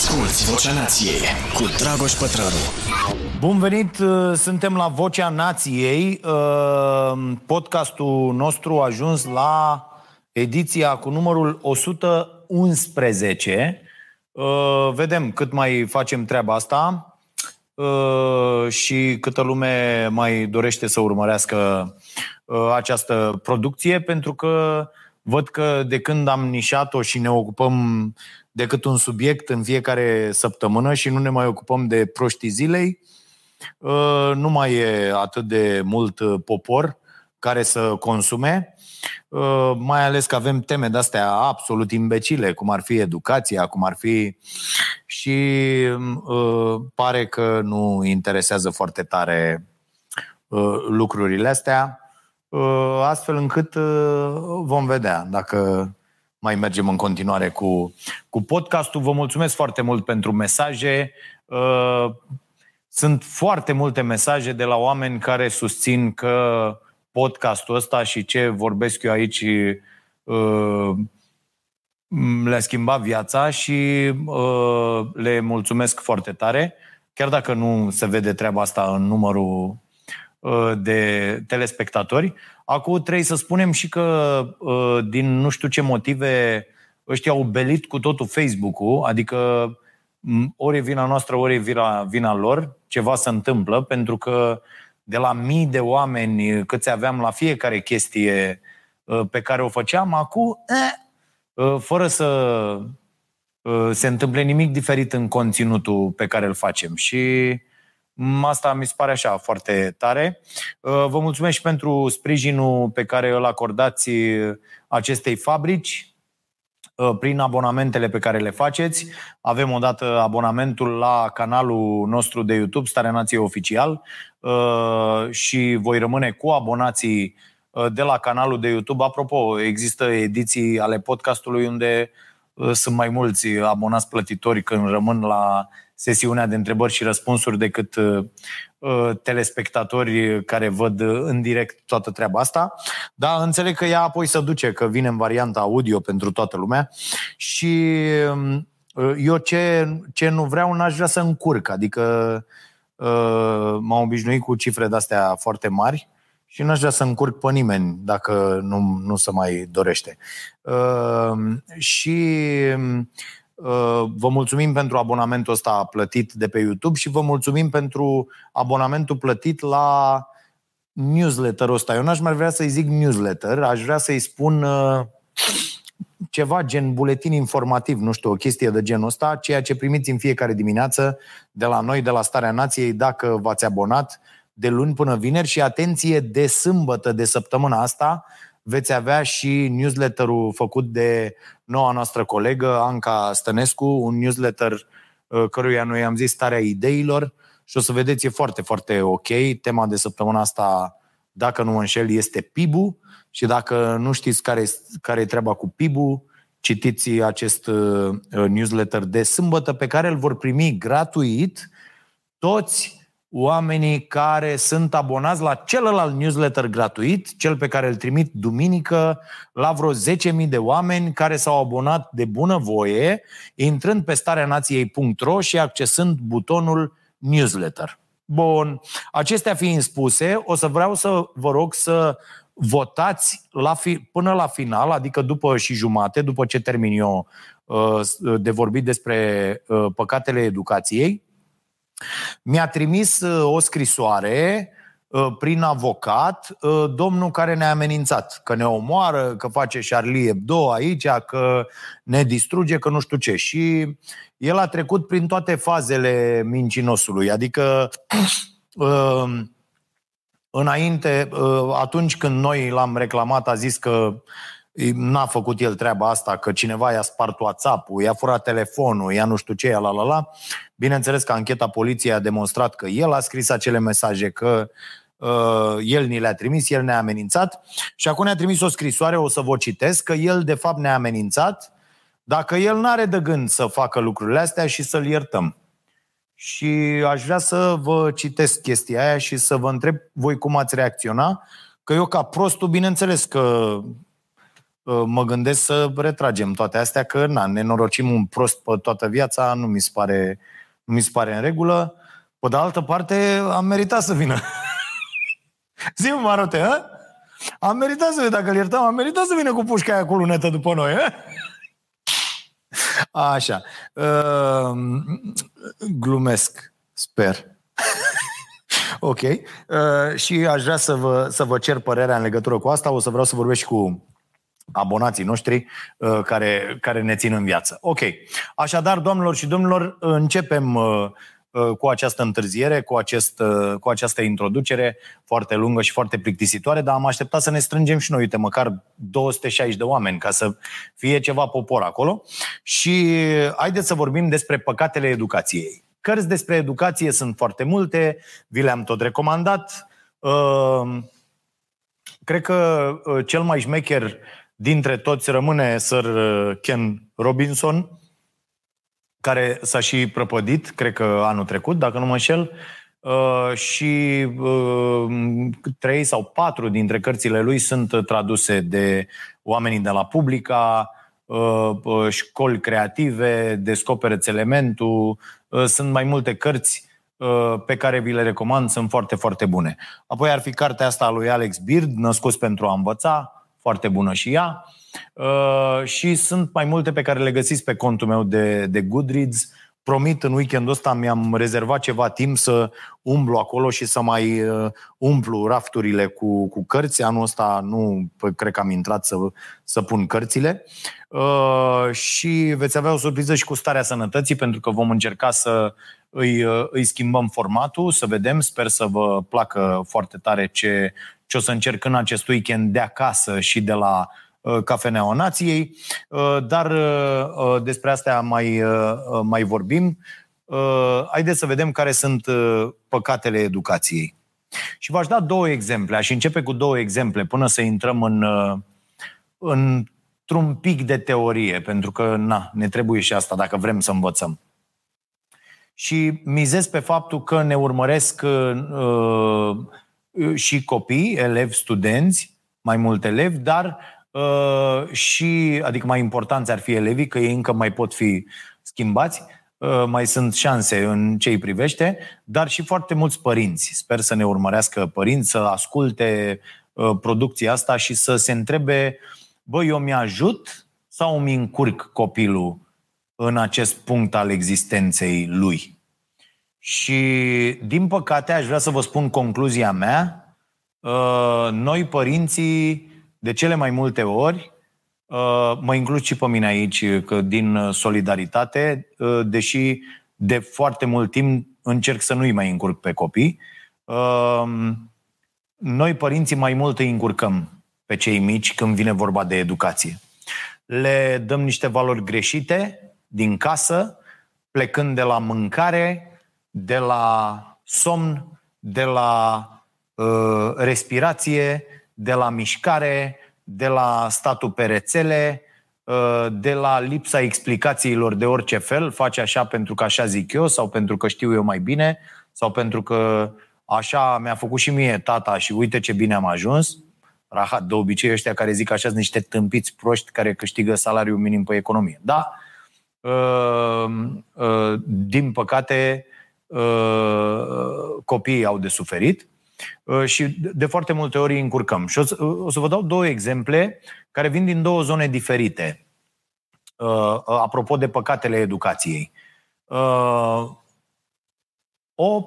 Asculți Vocea Nației cu Dragoș Pătrălu. Bun venit, uh, suntem la Vocea Nației. Uh, podcastul nostru a ajuns la ediția cu numărul 111. Uh, vedem cât mai facem treaba asta și câtă lume mai dorește să urmărească această producție, pentru că văd că de când am nișat-o și ne ocupăm decât un subiect în fiecare săptămână și nu ne mai ocupăm de proștii zilei. Uh, nu mai e atât de mult uh, popor care să consume, uh, mai ales că avem teme de-astea absolut imbecile, cum ar fi educația, cum ar fi și pare că nu interesează foarte tare lucrurile astea, astfel încât vom vedea dacă mai mergem în continuare cu, cu podcastul. Vă mulțumesc foarte mult pentru mesaje. Uh, sunt foarte multe mesaje de la oameni care susțin că podcastul ăsta și ce vorbesc eu aici uh, le-a schimbat viața și uh, le mulțumesc foarte tare. Chiar dacă nu se vede treaba asta în numărul de telespectatori. Acum trebuie să spunem și că ă, din nu știu ce motive ăștia au belit cu totul Facebook-ul, adică ori e vina noastră, ori e vina, vina lor, ceva se întâmplă, pentru că de la mii de oameni câți aveam la fiecare chestie ă, pe care o făceam, acum, eh, fără să se întâmple nimic diferit în conținutul pe care îl facem. Și Asta mi se pare așa foarte tare. Uh, vă mulțumesc și pentru sprijinul pe care îl acordați acestei fabrici uh, prin abonamentele pe care le faceți. Avem odată abonamentul la canalul nostru de YouTube, Starea Nației Oficial, uh, și voi rămâne cu abonații de la canalul de YouTube. Apropo, există ediții ale podcastului unde sunt mai mulți abonați plătitori când rămân la sesiunea de întrebări și răspunsuri decât uh, uh, telespectatori care văd în direct toată treaba asta. Da, înțeleg că ea apoi se duce, că vine în varianta audio pentru toată lumea și um, uh, eu ce, ce nu vreau n-aș vrea să încurc, adică uh, m-am obișnuit cu cifre de-astea foarte mari și n-aș vrea să încurc pe nimeni dacă nu, nu se mai dorește. Uh, și Uh, vă mulțumim pentru abonamentul ăsta plătit de pe YouTube și vă mulțumim pentru abonamentul plătit la newsletterul ăsta. Eu n-aș mai vrea să-i zic newsletter, aș vrea să-i spun uh, ceva gen buletin informativ, nu știu, o chestie de genul ăsta, ceea ce primiți în fiecare dimineață de la noi, de la Starea Nației, dacă v-ați abonat de luni până vineri și atenție de sâmbătă de săptămâna asta, veți avea și newsletterul făcut de noua noastră colegă, Anca Stănescu, un newsletter uh, căruia noi am zis starea ideilor și o să vedeți, e foarte, foarte ok. Tema de săptămâna asta, dacă nu mă înșel, este PIB-ul și dacă nu știți care, care e treaba cu PIB-ul, citiți acest uh, newsletter de sâmbătă pe care îl vor primi gratuit toți oamenii care sunt abonați la celălalt newsletter gratuit, cel pe care îl trimit duminică, la vreo 10.000 de oameni care s-au abonat de bunăvoie, intrând pe stareanației.ro și accesând butonul newsletter. Bun. Acestea fiind spuse, o să vreau să vă rog să votați la fi, până la final, adică după și jumate, după ce termin eu uh, de vorbit despre uh, păcatele educației, mi-a trimis uh, o scrisoare uh, prin avocat uh, domnul care ne-a amenințat, că ne omoară, că face Charlie Hebdo aici, că ne distruge, că nu știu ce. Și el a trecut prin toate fazele mincinosului, adică înainte, atunci când noi l-am reclamat, a zis că n-a făcut el treaba asta, că cineva i-a spart WhatsApp-ul, i-a furat telefonul, i-a nu știu ce, la la la. Bineînțeles că ancheta poliției a demonstrat că el a scris acele mesaje, că uh, el ni le-a trimis, el ne-a amenințat și acum ne-a trimis o scrisoare, o să vă citesc, că el de fapt ne-a amenințat dacă el nu are de gând să facă lucrurile astea și să-l iertăm. Și aș vrea să vă citesc chestia aia și să vă întreb voi cum ați reacționa, că eu ca prostul, bineînțeles că mă gândesc să retragem toate astea, că na, ne norocim un prost pe toată viața, nu mi se pare, nu mi se pare în regulă. Pe de altă parte, am meritat să vină. Zi-mă, Marote, hă? Am meritat să vină, dacă îl iertăm, am meritat să vină cu pușca aia cu lunetă după noi, hă? Așa. Uh, glumesc, sper. ok. Uh, și aș vrea să vă, să vă cer părerea în legătură cu asta. O să vreau să vorbesc și cu abonații noștri uh, care, care ne țin în viață. Ok. Așadar, doamnelor și domnilor, începem uh, uh, cu această întârziere, cu, acest, cu această introducere foarte lungă și foarte plictisitoare, dar am așteptat să ne strângem și noi, uite, măcar 260 de oameni ca să fie ceva popor acolo. Și haideți să vorbim despre păcatele educației. Cărți despre educație sunt foarte multe, vi le-am tot recomandat. Cred că cel mai șmecher dintre toți rămâne Sir uh, Ken Robinson, care s-a și prăpădit, cred că anul trecut, dacă nu mă înșel, uh, și uh, trei sau patru dintre cărțile lui sunt traduse de oamenii de la Publica, școli creative, Descopereți elementul, sunt mai multe cărți pe care vi le recomand, sunt foarte, foarte bune. Apoi ar fi cartea asta a lui Alex Beard, Născuți pentru a învăța, foarte bună și ea. Uh, și sunt mai multe pe care le găsiți pe contul meu de, de Goodreads. Promit, în weekendul ăsta mi-am rezervat ceva timp să umblu acolo și să mai uh, umplu rafturile cu, cu cărți. Anul ăsta nu cred că am intrat să, să pun cărțile. Uh, și veți avea o surpriză și cu starea sănătății, pentru că vom încerca să îi, uh, îi schimbăm formatul, să vedem. Sper să vă placă foarte tare ce, ce o să încerc în acest weekend de acasă și de la uh, Cafeneaua Nației, uh, dar uh, despre astea mai, mai vorbim. Haideți să vedem care sunt păcatele educației. Și v-aș da două exemple. Aș începe cu două exemple până să intrăm în, într-un pic de teorie, pentru că na, ne trebuie și asta dacă vrem să învățăm. Și mizez pe faptul că ne urmăresc uh, și copii, elevi, studenți, mai mulți elevi, dar uh, și, adică mai importanți ar fi elevii, că ei încă mai pot fi schimbați, uh, mai sunt șanse în ce îi privește, dar și foarte mulți părinți. Sper să ne urmărească părinți, să asculte uh, producția asta și să se întrebe, băi, eu mi-ajut sau mi încurc copilul în acest punct al existenței lui? Și, din păcate, aș vrea să vă spun concluzia mea. Uh, noi, părinții, de cele mai multe ori, uh, mă includ și pe mine aici, că din solidaritate, uh, deși de foarte mult timp încerc să nu-i mai încurc pe copii, noi, părinții, mai mult îi încurcăm pe cei mici când vine vorba de educație. Le dăm niște valori greșite din casă, plecând de la mâncare, de la somn, de la uh, respirație, de la mișcare, de la statul pe rețele, uh, de la lipsa explicațiilor de orice fel, face așa pentru că așa zic eu sau pentru că știu eu mai bine sau pentru că așa mi-a făcut și mie tata și uite ce bine am ajuns. Rahat, de obicei ăștia care zic așa sunt niște tâmpiți proști care câștigă salariul minim pe economie. Da, uh, uh, din păcate, Uh, copiii au de suferit uh, și de foarte multe ori îi încurcăm. Și o să, o să vă dau două exemple care vin din două zone diferite. Uh, apropo de păcatele educației. O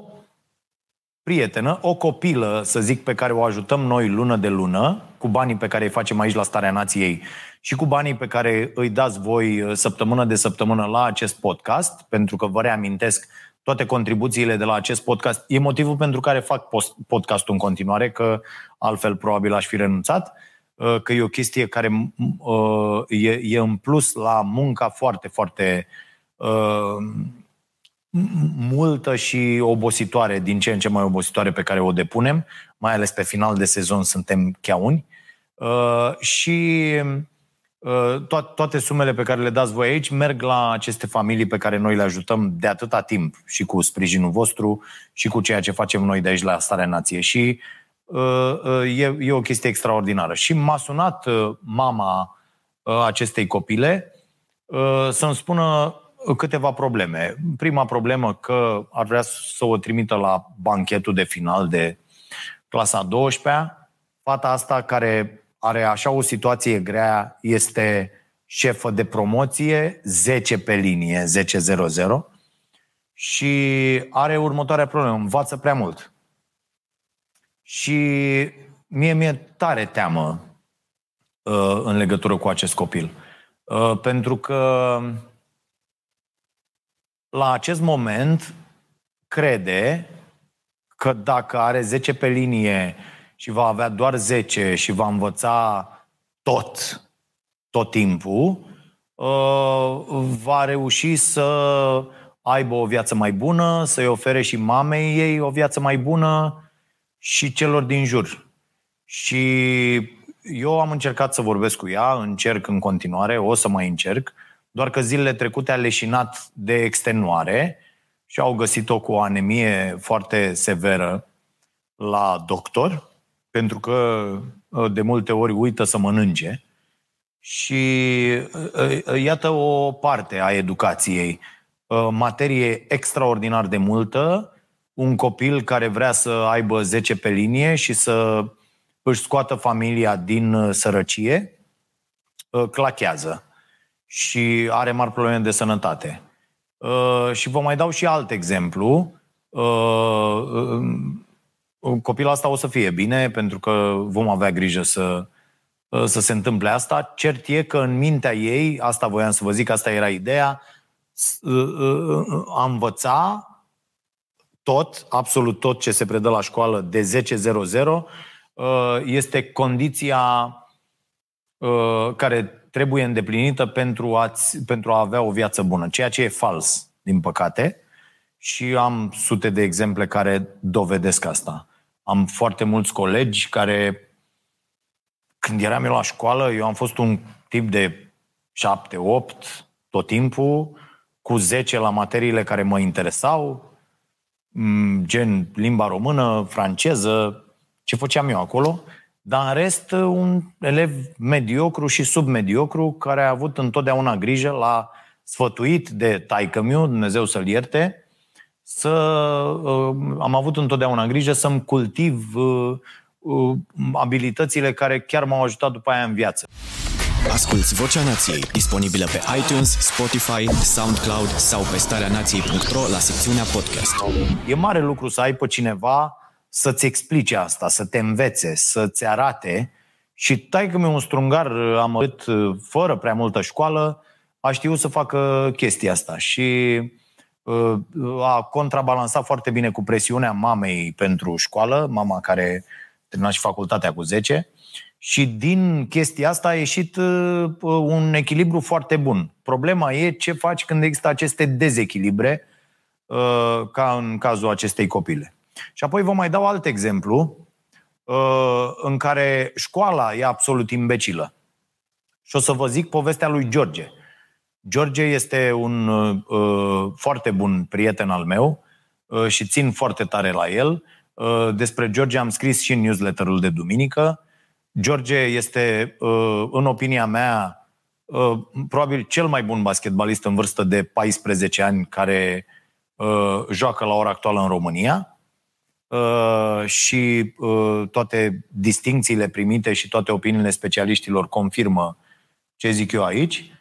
prietenă, o copilă, să zic, pe care o ajutăm noi lună de lună, cu banii pe care îi facem aici la Starea Nației și cu banii pe care îi dați voi săptămână de săptămână la acest podcast, pentru că vă reamintesc, toate contribuțiile de la acest podcast. E motivul pentru care fac podcastul în continuare, că altfel probabil aș fi renunțat, uh, că e o chestie care uh, e, e în plus la munca foarte, foarte uh, multă și obositoare, din ce în ce mai obositoare pe care o depunem, mai ales pe final de sezon suntem cheauni. Și Uh, to- toate sumele pe care le dați voi aici merg la aceste familii pe care noi le ajutăm de atâta timp și cu sprijinul vostru și cu ceea ce facem noi de aici la Starea Nație. Și uh, uh, e, e o chestie extraordinară. Și m-a sunat uh, mama acestei copile să-mi spună câteva probleme. Prima problemă că ar vrea să o trimită la banchetul de final de clasa 12-a. Fata asta care are așa o situație grea este șefă de promoție, 10 pe linie, 10-0-0 și are următoarea problemă, învață prea mult. Și mie mi-e tare teamă uh, în legătură cu acest copil. Uh, pentru că la acest moment crede că dacă are 10 pe linie și va avea doar 10 și va învăța tot, tot timpul, uh, va reuși să aibă o viață mai bună, să-i ofere și mamei ei o viață mai bună și celor din jur. Și eu am încercat să vorbesc cu ea, încerc în continuare, o să mai încerc, doar că zilele trecute a leșinat de extenuare și au găsit-o cu o anemie foarte severă la doctor, pentru că ă, de multe ori uită să mănânce. Și ă, ă, iată o parte a educației. Materie extraordinar de multă, un copil care vrea să aibă 10 pe linie și să își scoată familia din sărăcie, clachează și are mari probleme de sănătate. Uh, și vă mai dau și alt exemplu. Uh, uh, copilul asta o să fie bine, pentru că vom avea grijă să, să se întâmple asta. Cert e că în mintea ei, asta voiam să vă zic, asta era ideea, a învăța tot, absolut tot ce se predă la școală de 10.00 este condiția care trebuie îndeplinită pentru a, pentru a avea o viață bună, ceea ce e fals, din păcate. Și am sute de exemple care dovedesc asta. Am foarte mulți colegi care, când eram eu la școală, eu am fost un tip de 7, 8 tot timpul, cu 10 la materiile care mă interesau, mm, gen limba română, franceză, ce făceam eu acolo. Dar în rest, un elev mediocru și submediocru care a avut întotdeauna grijă la sfătuit de taică Dumnezeu să-l ierte, să, uh, am avut întotdeauna grijă să-mi cultiv uh, uh, abilitățile care chiar m-au ajutat după aia în viață. Asculți Vocea Nației, disponibilă pe iTunes, Spotify, SoundCloud sau pe starea nației.ro la secțiunea podcast. E mare lucru să ai pe cineva să-ți explice asta, să te învețe, să-ți arate și tai că mi un strungar amărât fără prea multă școală a știut să facă chestia asta și uh, a contrabalansat foarte bine cu presiunea mamei pentru școală, mama care termina și facultatea cu 10 și din chestia asta a ieșit uh, un echilibru foarte bun. Problema e ce faci când există aceste dezechilibre uh, ca în cazul acestei copile. Și apoi vă mai dau alt exemplu uh, în care școala e absolut imbecilă. Și o să vă zic povestea lui George. George este un uh, foarte bun prieten al meu uh, și țin foarte tare la el. Uh, despre George am scris și în newsletterul de duminică. George este, uh, în opinia mea, uh, probabil cel mai bun basketbalist în vârstă de 14 ani care uh, joacă la ora actuală în România. Uh, și uh, toate distincțiile primite și toate opiniile specialiștilor confirmă ce zic eu aici.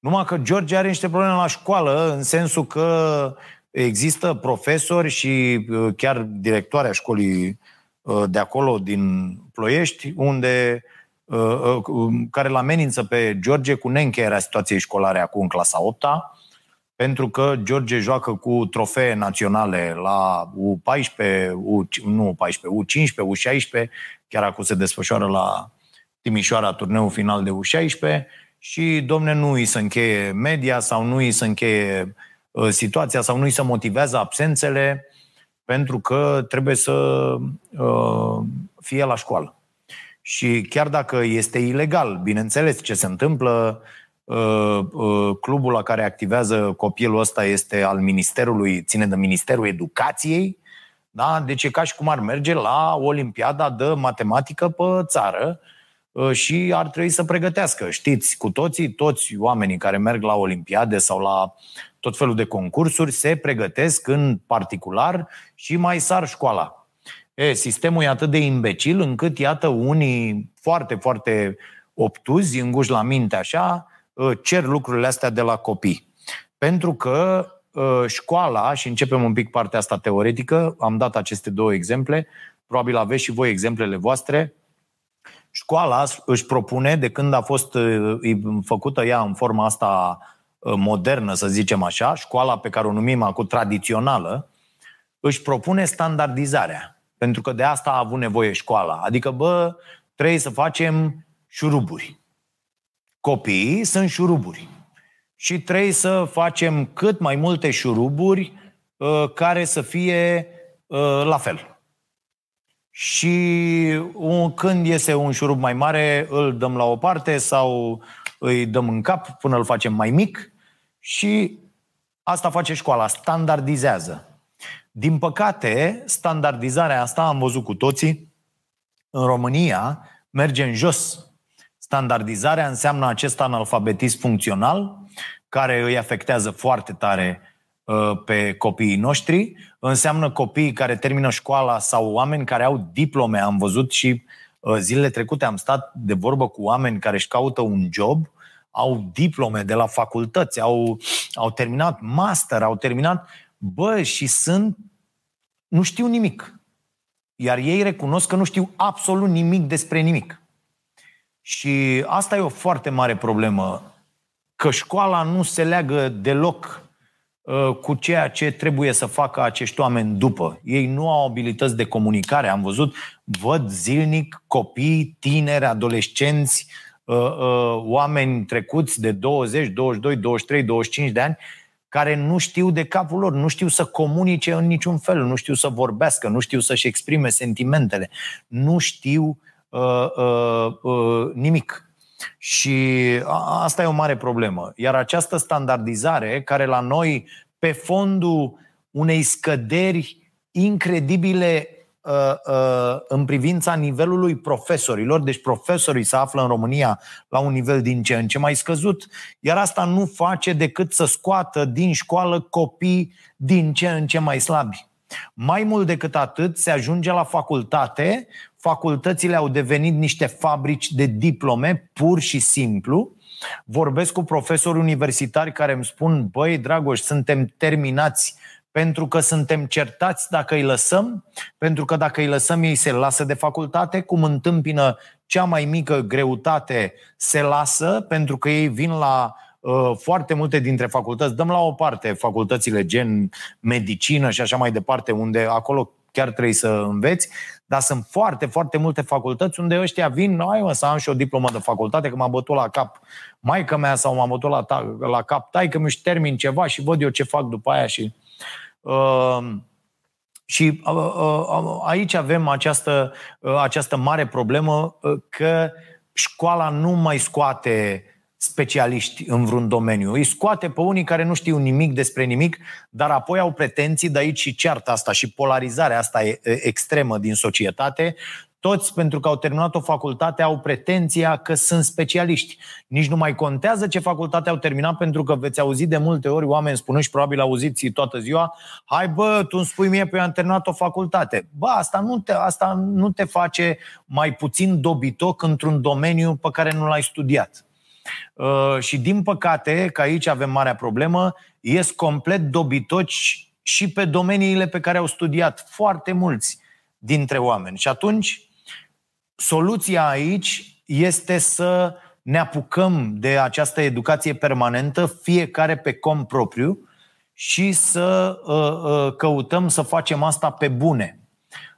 Numai că George are niște probleme la școală, în sensul că există profesori și uh, chiar directoarea școlii de acolo, din Ploiești, unde care îl amenință pe George cu neîncheierea situației școlare acum în clasa 8 -a, pentru că George joacă cu trofee naționale la U14, U, nu U14, U15, U16, chiar acum se desfășoară la Timișoara turneul final de U16 și, domne, nu îi se încheie media sau nu îi se încheie uh, situația sau nu îi se motivează absențele pentru că trebuie să uh, fie la școală. Și chiar dacă este ilegal, bineînțeles ce se întâmplă, Uh, uh, clubul la care activează copilul ăsta este al Ministerului, ține de Ministerul Educației, da? Deci e ca și cum ar merge la Olimpiada de matematică pe țară, și ar trebui să pregătească. Știți, cu toții, toți oamenii care merg la olimpiade sau la tot felul de concursuri se pregătesc în particular și mai sar școala. E, sistemul e atât de imbecil încât, iată, unii foarte, foarte obtuzi, înguși la minte așa, cer lucrurile astea de la copii. Pentru că școala, și începem un pic partea asta teoretică, am dat aceste două exemple, probabil aveți și voi exemplele voastre, școala își propune, de când a fost făcută ea în forma asta modernă, să zicem așa, școala pe care o numim acum tradițională, își propune standardizarea. Pentru că de asta a avut nevoie școala. Adică, bă, trebuie să facem șuruburi. Copiii sunt șuruburi. Și trebuie să facem cât mai multe șuruburi uh, care să fie uh, la fel. Și un, când iese un șurub mai mare, îl dăm la o parte sau îi dăm în cap până îl facem mai mic și asta face școala, standardizează. Din păcate, standardizarea asta, am văzut cu toții, în România merge în jos. Standardizarea înseamnă acest analfabetism funcțional, care îi afectează foarte tare uh, pe copiii noștri. Înseamnă copii care termină școala sau oameni care au diplome. Am văzut și uh, zilele trecute am stat de vorbă cu oameni care își caută un job, au diplome de la facultăți, au, au terminat master, au terminat Bă, și sunt, nu știu nimic. Iar ei recunosc că nu știu absolut nimic despre nimic. Și asta e o foarte mare problemă, că școala nu se leagă deloc uh, cu ceea ce trebuie să facă acești oameni după. Ei nu au abilități de comunicare. Am văzut, văd zilnic copii, tineri, adolescenți, uh, uh, oameni trecuți de 20, 22, 23, 25 de ani care nu știu de capul lor, nu știu să comunice în niciun fel, nu știu să vorbească, nu știu să-și exprime sentimentele, nu știu uh, uh, uh, nimic. Și asta e o mare problemă. Iar această standardizare, care la noi, pe fondul unei scăderi incredibile Uh, uh, în privința nivelului profesorilor, deci profesorii se află în România la un nivel din ce în ce mai scăzut, iar asta nu face decât să scoată din școală copii din ce în ce mai slabi. Mai mult decât atât, se ajunge la facultate, facultățile au devenit niște fabrici de diplome, pur și simplu. Vorbesc cu profesori universitari care îmi spun, băi, Dragoș, suntem terminați pentru că suntem certați dacă îi lăsăm, pentru că dacă îi lăsăm ei se lasă de facultate, cum întâmpină cea mai mică greutate se lasă, pentru că ei vin la uh, foarte multe dintre facultăți, dăm la o parte facultățile gen medicină și așa mai departe, unde acolo chiar trebuie să înveți, dar sunt foarte, foarte multe facultăți unde ăștia vin, noi mă, să am și o diplomă de facultate, că m-a bătut la cap maica mea sau m-a bătut la, ta, la cap tai, că mi-și termin ceva și văd eu ce fac după aia și Uh, și uh, uh, aici avem această, această mare problemă că școala nu mai scoate specialiști în vreun domeniu. Îi scoate pe unii care nu știu nimic despre nimic, dar apoi au pretenții, de aici și cearta asta și polarizarea asta extremă din societate, toți, pentru că au terminat o facultate, au pretenția că sunt specialiști. Nici nu mai contează ce facultate au terminat, pentru că veți auzi de multe ori oameni spunând și probabil auziți toată ziua, hai bă, tu îmi spui mie că eu am terminat o facultate. Bă, asta nu te, asta nu te face mai puțin dobitoc într-un domeniu pe care nu l-ai studiat. Uh, și din păcate, că aici avem marea problemă, ies complet dobitoci și pe domeniile pe care au studiat foarte mulți dintre oameni. Și atunci Soluția aici este să ne apucăm de această educație permanentă, fiecare pe cont propriu, și să uh, uh, căutăm să facem asta pe bune.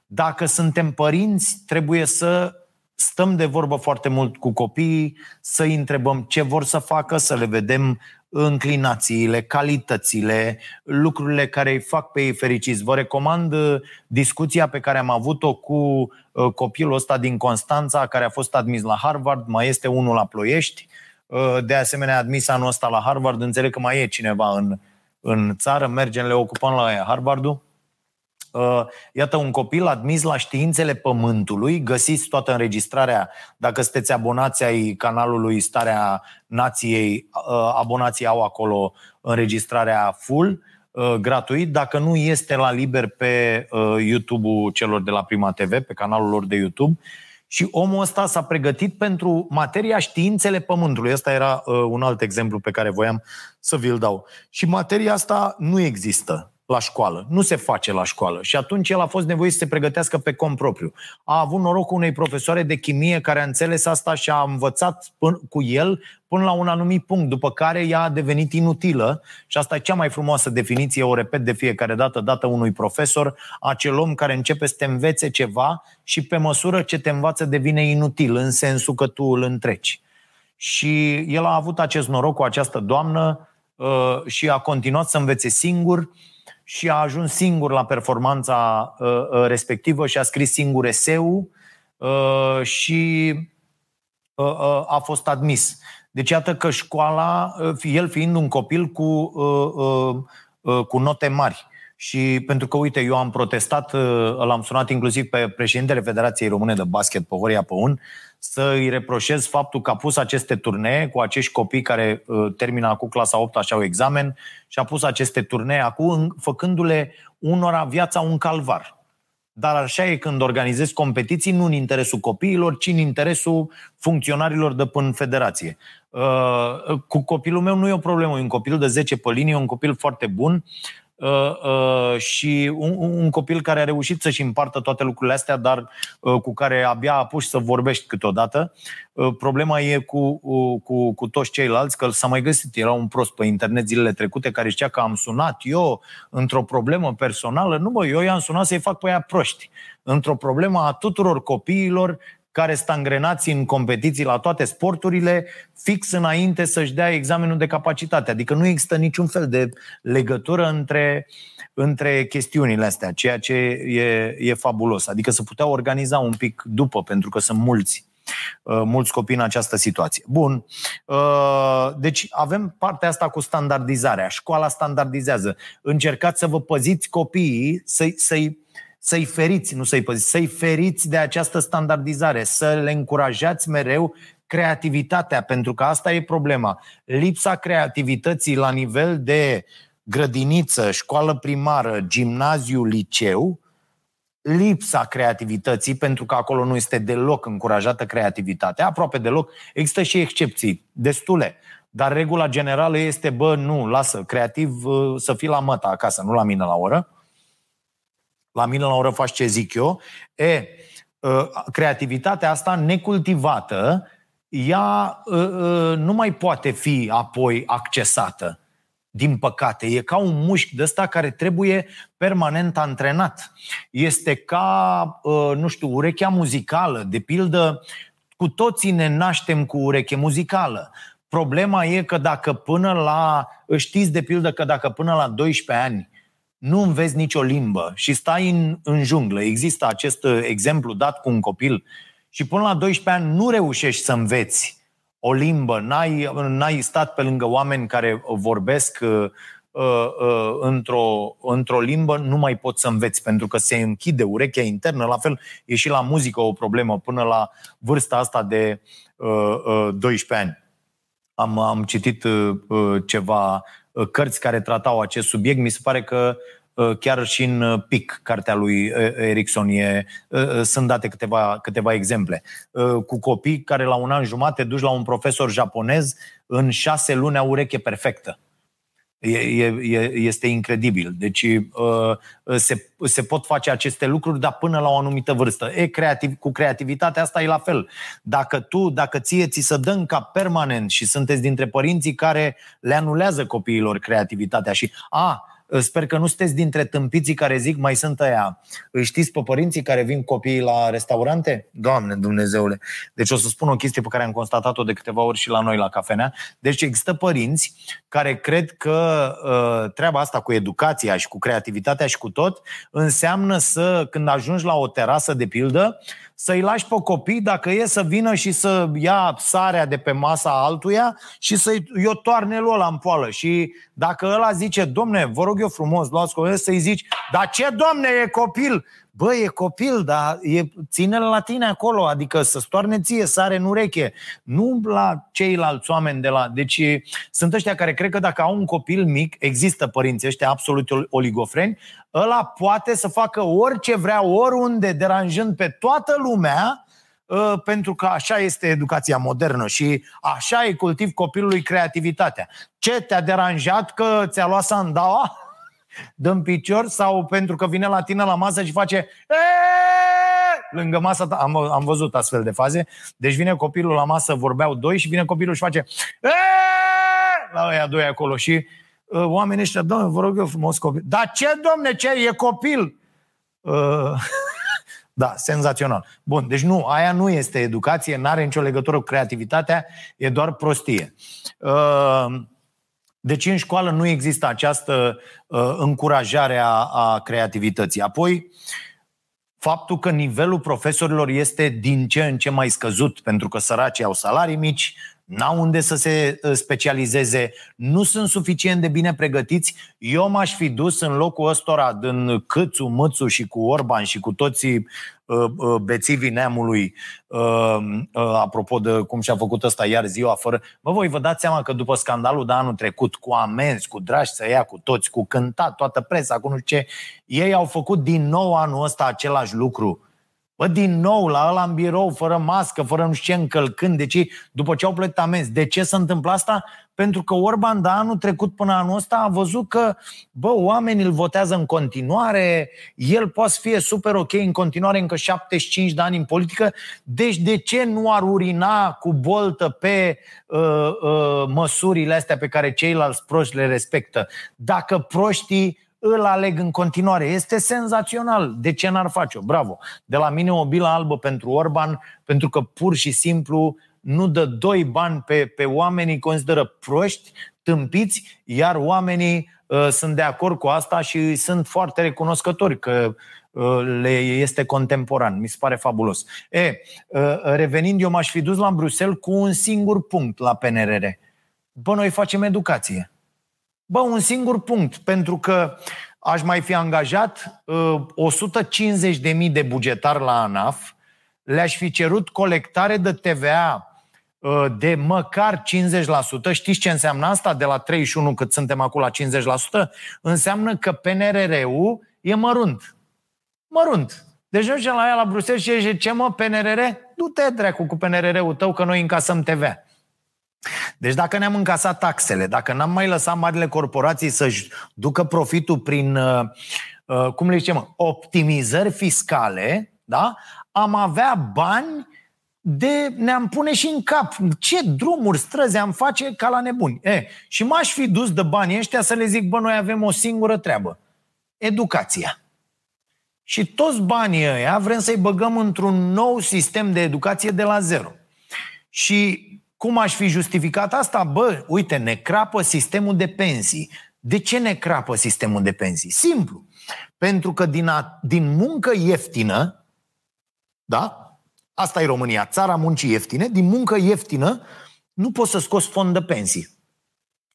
Dacă suntem părinți, trebuie să stăm de vorbă foarte mult cu copiii, să îi întrebăm ce vor să facă, să le vedem înclinațiile, calitățile, lucrurile care îi fac pe ei fericiți. Vă recomand uh, discuția pe care am avut-o cu uh, copilul ăsta din Constanța, care a fost admis la Harvard, mai este unul la Ploiești, uh, de asemenea admis anul ăsta la Harvard, înțeleg că mai e cineva în, în țară, mergem, le ocupăm la Harvardul. Uh, iată, un copil admis la științele pământului, găsiți toată înregistrarea, dacă sunteți abonați ai canalului Starea Nației, uh, abonații au acolo înregistrarea full, uh, gratuit, dacă nu este la liber pe YouTube-ul celor de la Prima TV, pe canalul lor de YouTube. Și omul ăsta s-a pregătit pentru materia științele pământului. Ăsta era un alt exemplu pe care voiam să vi-l dau. Și materia asta nu există la școală. Nu se face la școală. Și atunci el a fost nevoit să se pregătească pe cont propriu. A avut noroc cu unei profesoare de chimie care a înțeles asta și a învățat cu el până la un anumit punct, după care ea a devenit inutilă și asta e cea mai frumoasă definiție, o repet de fiecare dată, dată unui profesor, acel om care începe să te învețe ceva și pe măsură ce te învață devine inutil, în sensul că tu îl întreci. Și el a avut acest noroc cu această doamnă uh, și a continuat să învețe singur, și a ajuns singur la performanța uh, uh, respectivă și a scris singur eseu uh, și a fost admis. Deci iată că școala, el fiind un copil cu, cu note mari, și pentru că, uite, eu am protestat, l-am sunat inclusiv pe președintele Federației Române de Basket, pe Horia Păun, să îi reproșez faptul că a pus aceste turnee cu acești copii care uh, termină acum clasa 8 așa au examen și a pus aceste turnee acum făcându-le unora viața un calvar. Dar așa e când organizezi competiții, nu în interesul copiilor, ci în interesul funcționarilor de până federație. Uh, cu copilul meu nu e o problemă, e un copil de 10 pe linie, e un copil foarte bun. Uh, uh, și un, un copil care a reușit să-și împartă toate lucrurile astea, dar uh, cu care abia apuci să vorbești câteodată. Uh, problema e cu, uh, cu, cu toți ceilalți, că s-a mai găsit, era un prost pe internet zilele trecute care zicea că am sunat eu într-o problemă personală. Nu, bă, eu i-am sunat să-i fac pe aia proști. Într-o problemă a tuturor copiilor care sunt angrenați în competiții la toate sporturile, fix înainte să-și dea examenul de capacitate. Adică nu există niciun fel de legătură între, între chestiunile astea, ceea ce e, e fabulos. Adică să putea organiza un pic după, pentru că sunt mulți uh, mulți copii în această situație. Bun. Uh, deci avem partea asta cu standardizarea. Școala standardizează. Încercați să vă păziți copiii, să-i, să-i să-i feriți, nu să-i păziți, să-i feriți de această standardizare, să le încurajați mereu creativitatea, pentru că asta e problema. Lipsa creativității la nivel de grădiniță, școală primară, gimnaziu, liceu, lipsa creativității, pentru că acolo nu este deloc încurajată creativitatea, aproape deloc. Există și excepții, destule. Dar regula generală este, bă, nu, lasă, creativ uh, să fii la măta acasă, nu la mine la oră la mine la oră faci ce zic eu, e, ă, creativitatea asta necultivată, ea ă, ă, nu mai poate fi apoi accesată. Din păcate, e ca un mușchi de ăsta care trebuie permanent antrenat. Este ca, nu știu, urechea muzicală. De pildă, cu toții ne naștem cu ureche muzicală. Problema e că dacă până la, știți de pildă că dacă până la 12 ani nu înveți nicio limbă și stai în, în junglă. Există acest uh, exemplu dat cu un copil și până la 12 ani nu reușești să înveți o limbă, n-ai, n-ai stat pe lângă oameni care vorbesc uh, uh, uh, într-o, într-o limbă, nu mai poți să înveți pentru că se închide urechea internă. La fel e și la muzică o problemă până la vârsta asta de uh, uh, 12 ani. Am, am citit uh, uh ceva uh, cărți care tratau acest subiect. Mi se pare că Uh, chiar și în uh, PIC, cartea lui uh, Erickson, e, sunt date câteva, câteva exemple. Cu copii care la un an jumate duci la un profesor japonez, în șase luni au ureche perfectă. E, e, este incredibil. Deci se, se pot face aceste lucruri, dar până la o anumită vârstă. E creativ, cu creativitatea asta e la fel. Dacă tu, dacă ție ți se dă în cap permanent și sunteți dintre părinții care le anulează copiilor creativitatea și a, Sper că nu sunteți dintre tâmpiții care zic mai sunt ăia. Îi știți pe părinții care vin copiii la restaurante? Doamne Dumnezeule! Deci o să spun o chestie pe care am constatat-o de câteva ori și la noi la cafenea. Deci există părinți care cred că uh, treaba asta cu educația și cu creativitatea și cu tot înseamnă să, când ajungi la o terasă de pildă, să-i lași pe copii dacă e să vină și să ia sarea de pe masa altuia și să-i o toarne lui ăla în poală. Și dacă ăla zice, domne, vă rog eu frumos, luați copil, să-i zici, dar ce, domne, e copil? Bă, e copil, dar e, ține-l la tine acolo, adică să stoarne ție, sare în ureche, nu la ceilalți oameni de la... Deci sunt ăștia care cred că dacă au un copil mic, există părinții ăștia absolut oligofreni, ăla poate să facă orice vrea, oriunde, deranjând pe toată lumea, ă, pentru că așa este educația modernă și așa e cultiv copilului creativitatea. Ce te-a deranjat că ți-a luat sandaua? Dăm picior sau pentru că vine la tine la masă și face lângă masa ta. Am, am văzut astfel de faze. Deci vine copilul la masă, vorbeau doi și vine copilul și face la ăia doi acolo și uh, oamenii ăștia, domnule, vă rog eu frumos copil. Dar ce, domne, ce? E copil! Uh, da, senzațional. Bun, deci nu, aia nu este educație, nu are nicio legătură cu creativitatea, e doar prostie. Uh, deci în școală nu există această uh, încurajare a, a creativității. Apoi, faptul că nivelul profesorilor este din ce în ce mai scăzut, pentru că săracii au salarii mici, n-au unde să se uh, specializeze, nu sunt suficient de bine pregătiți. Eu m-aș fi dus în locul ăstora din Câțu, Mățu și cu Orban și cu toții uh, uh, bețivii neamului, apropo de cum și-a făcut ăsta iar ziua fără... Bă, voi vă dați seama că după scandalul de anul trecut, cu amenzi, cu dragi să ia cu toți, cu cântat, toată presa, cu nu știu ce, ei au făcut din nou anul ăsta același lucru Bă, din nou, la ăla în birou, fără mască, fără nu știu ce încălcând. Deci, după ce au plătit amenzi. De ce se întâmplă asta? Pentru că Orban, de anul trecut până anul ăsta, a văzut că, bă, oamenii îl votează în continuare, el poate să fie super ok în continuare încă 75 de ani în politică, deci de ce nu ar urina cu boltă pe uh, uh, măsurile astea pe care ceilalți proști le respectă? Dacă proștii îl aleg în continuare. Este senzațional. De ce n-ar face-o? Bravo. De la mine o bilă albă pentru Orban, pentru că pur și simplu nu dă doi bani pe, pe oamenii consideră proști, tâmpiți, iar oamenii uh, sunt de acord cu asta și sunt foarte recunoscători că uh, le este contemporan. Mi se pare fabulos. E, uh, revenind, eu m-aș fi dus la Bruxelles cu un singur punct la PNRR. Bă, noi facem educație. Bă, un singur punct, pentru că aș mai fi angajat uh, 150.000 de bugetari la ANAF, le-aș fi cerut colectare de TVA uh, de măcar 50%. Știți ce înseamnă asta? De la 31 cât suntem acum la 50%? Înseamnă că PNRR-ul e mărunt. Mărunt. Deci nu la ea la Bruxelles și zice, ce mă, PNRR? Du-te dracu cu PNRR-ul tău că noi încasăm TVA. Deci dacă ne-am încasat taxele, dacă n-am mai lăsat marile corporații să-și ducă profitul prin, uh, uh, cum le zicem, optimizări fiscale, da? am avea bani de ne-am pune și în cap ce drumuri, străzi am face ca la nebuni. E, și m-aș fi dus de banii ăștia să le zic, bă, noi avem o singură treabă. Educația. Și toți banii ăia vrem să-i băgăm într-un nou sistem de educație de la zero. Și cum aș fi justificat asta? Bă, uite, ne crapă sistemul de pensii. De ce ne crapă sistemul de pensii? Simplu. Pentru că din, a, din muncă ieftină, da? Asta e România, țara muncii ieftine, din muncă ieftină nu poți să scoți fond de pensii.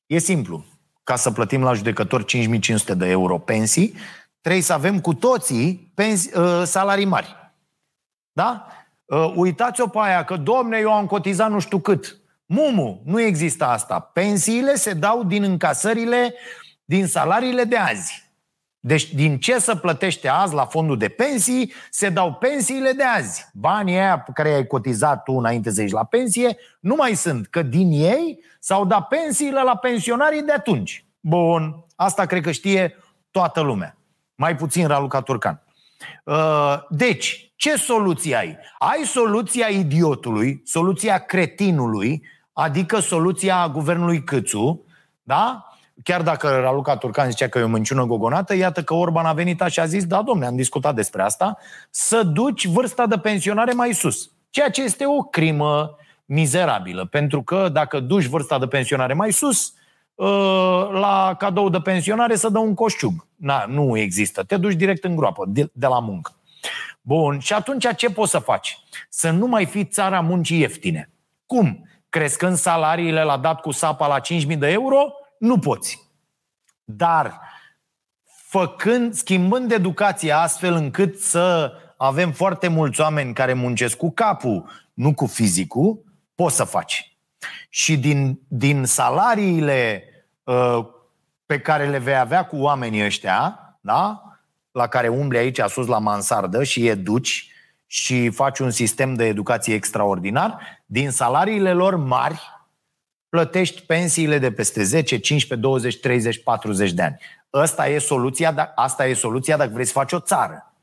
E simplu. Ca să plătim la judecător 5500 de euro pensii, trebuie să avem cu toții pensi, uh, salarii mari. Da? Uh, uitați-o pe aia că, domne, eu am cotizat nu știu cât. Mumu, nu există asta. Pensiile se dau din încasările, din salariile de azi. Deci din ce să plătește azi la fondul de pensii, se dau pensiile de azi. Banii aia pe care ai cotizat tu înainte să ieși la pensie, nu mai sunt, că din ei s-au dat pensiile la pensionarii de atunci. Bun, asta cred că știe toată lumea. Mai puțin Raluca Turcan. Uh, deci, ce soluție ai? Ai soluția idiotului, soluția cretinului, adică soluția guvernului Câțu, da? Chiar dacă Raluca Turcan zicea că e o minciună gogonată, iată că Orban a venit și a zis, da, domne, am discutat despre asta, să duci vârsta de pensionare mai sus. Ceea ce este o crimă mizerabilă, pentru că dacă duci vârsta de pensionare mai sus, ă, la cadou de pensionare să dă un coșciug. Na, nu există. Te duci direct în groapă, de, de la muncă. Bun, și atunci ce poți să faci? Să nu mai fii țara muncii ieftine. Cum? Crescând salariile la dat cu sapa la 5.000 de euro? Nu poți. Dar făcând, schimbând educația astfel încât să avem foarte mulți oameni care muncesc cu capul, nu cu fizicul, poți să faci. Și din, din salariile uh, pe care le vei avea cu oamenii ăștia, da? la care umbli aici sus la mansardă și educi și faci un sistem de educație extraordinar, din salariile lor mari plătești pensiile de peste 10, 15, 20, 30, 40 de ani. Asta e soluția, da, asta e soluția dacă vrei să faci o țară.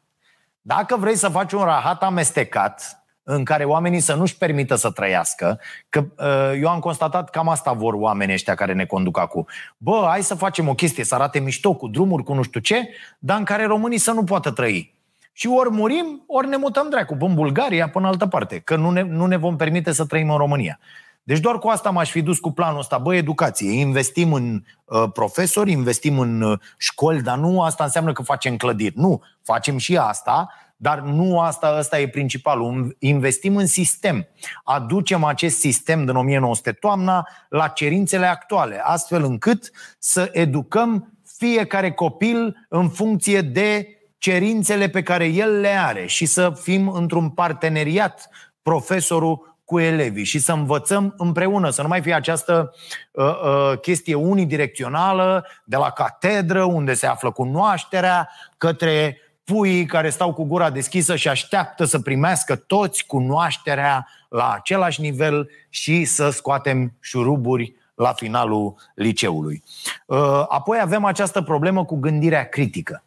Dacă vrei să faci un rahat amestecat, în care oamenii să nu-și permită să trăiască, că uh, eu am constatat cam asta vor oamenii ăștia care ne conduc acum. Bă, hai să facem o chestie, să arate mișto cu drumuri, cu nu știu ce, dar în care românii să nu poată trăi. Și ori murim, ori ne mutăm dracu, în Bulgaria, până în altă parte, că nu ne, nu ne vom permite să trăim în România. Deci doar cu asta m-aș fi dus cu planul ăsta. Bă, educație, investim în uh, profesori, investim în uh, școli, dar nu asta înseamnă că facem clădiri. Nu, facem și asta, dar nu asta, asta e principalul. Investim în sistem. Aducem acest sistem din 1900 toamna la cerințele actuale, astfel încât să educăm fiecare copil în funcție de cerințele pe care el le are și să fim într-un parteneriat profesorul cu elevii și să învățăm împreună, să nu mai fie această uh, uh, chestie unidirecțională de la catedră, unde se află cunoașterea, către puii care stau cu gura deschisă și așteaptă să primească toți cunoașterea la același nivel și să scoatem șuruburi la finalul liceului. Uh, apoi avem această problemă cu gândirea critică.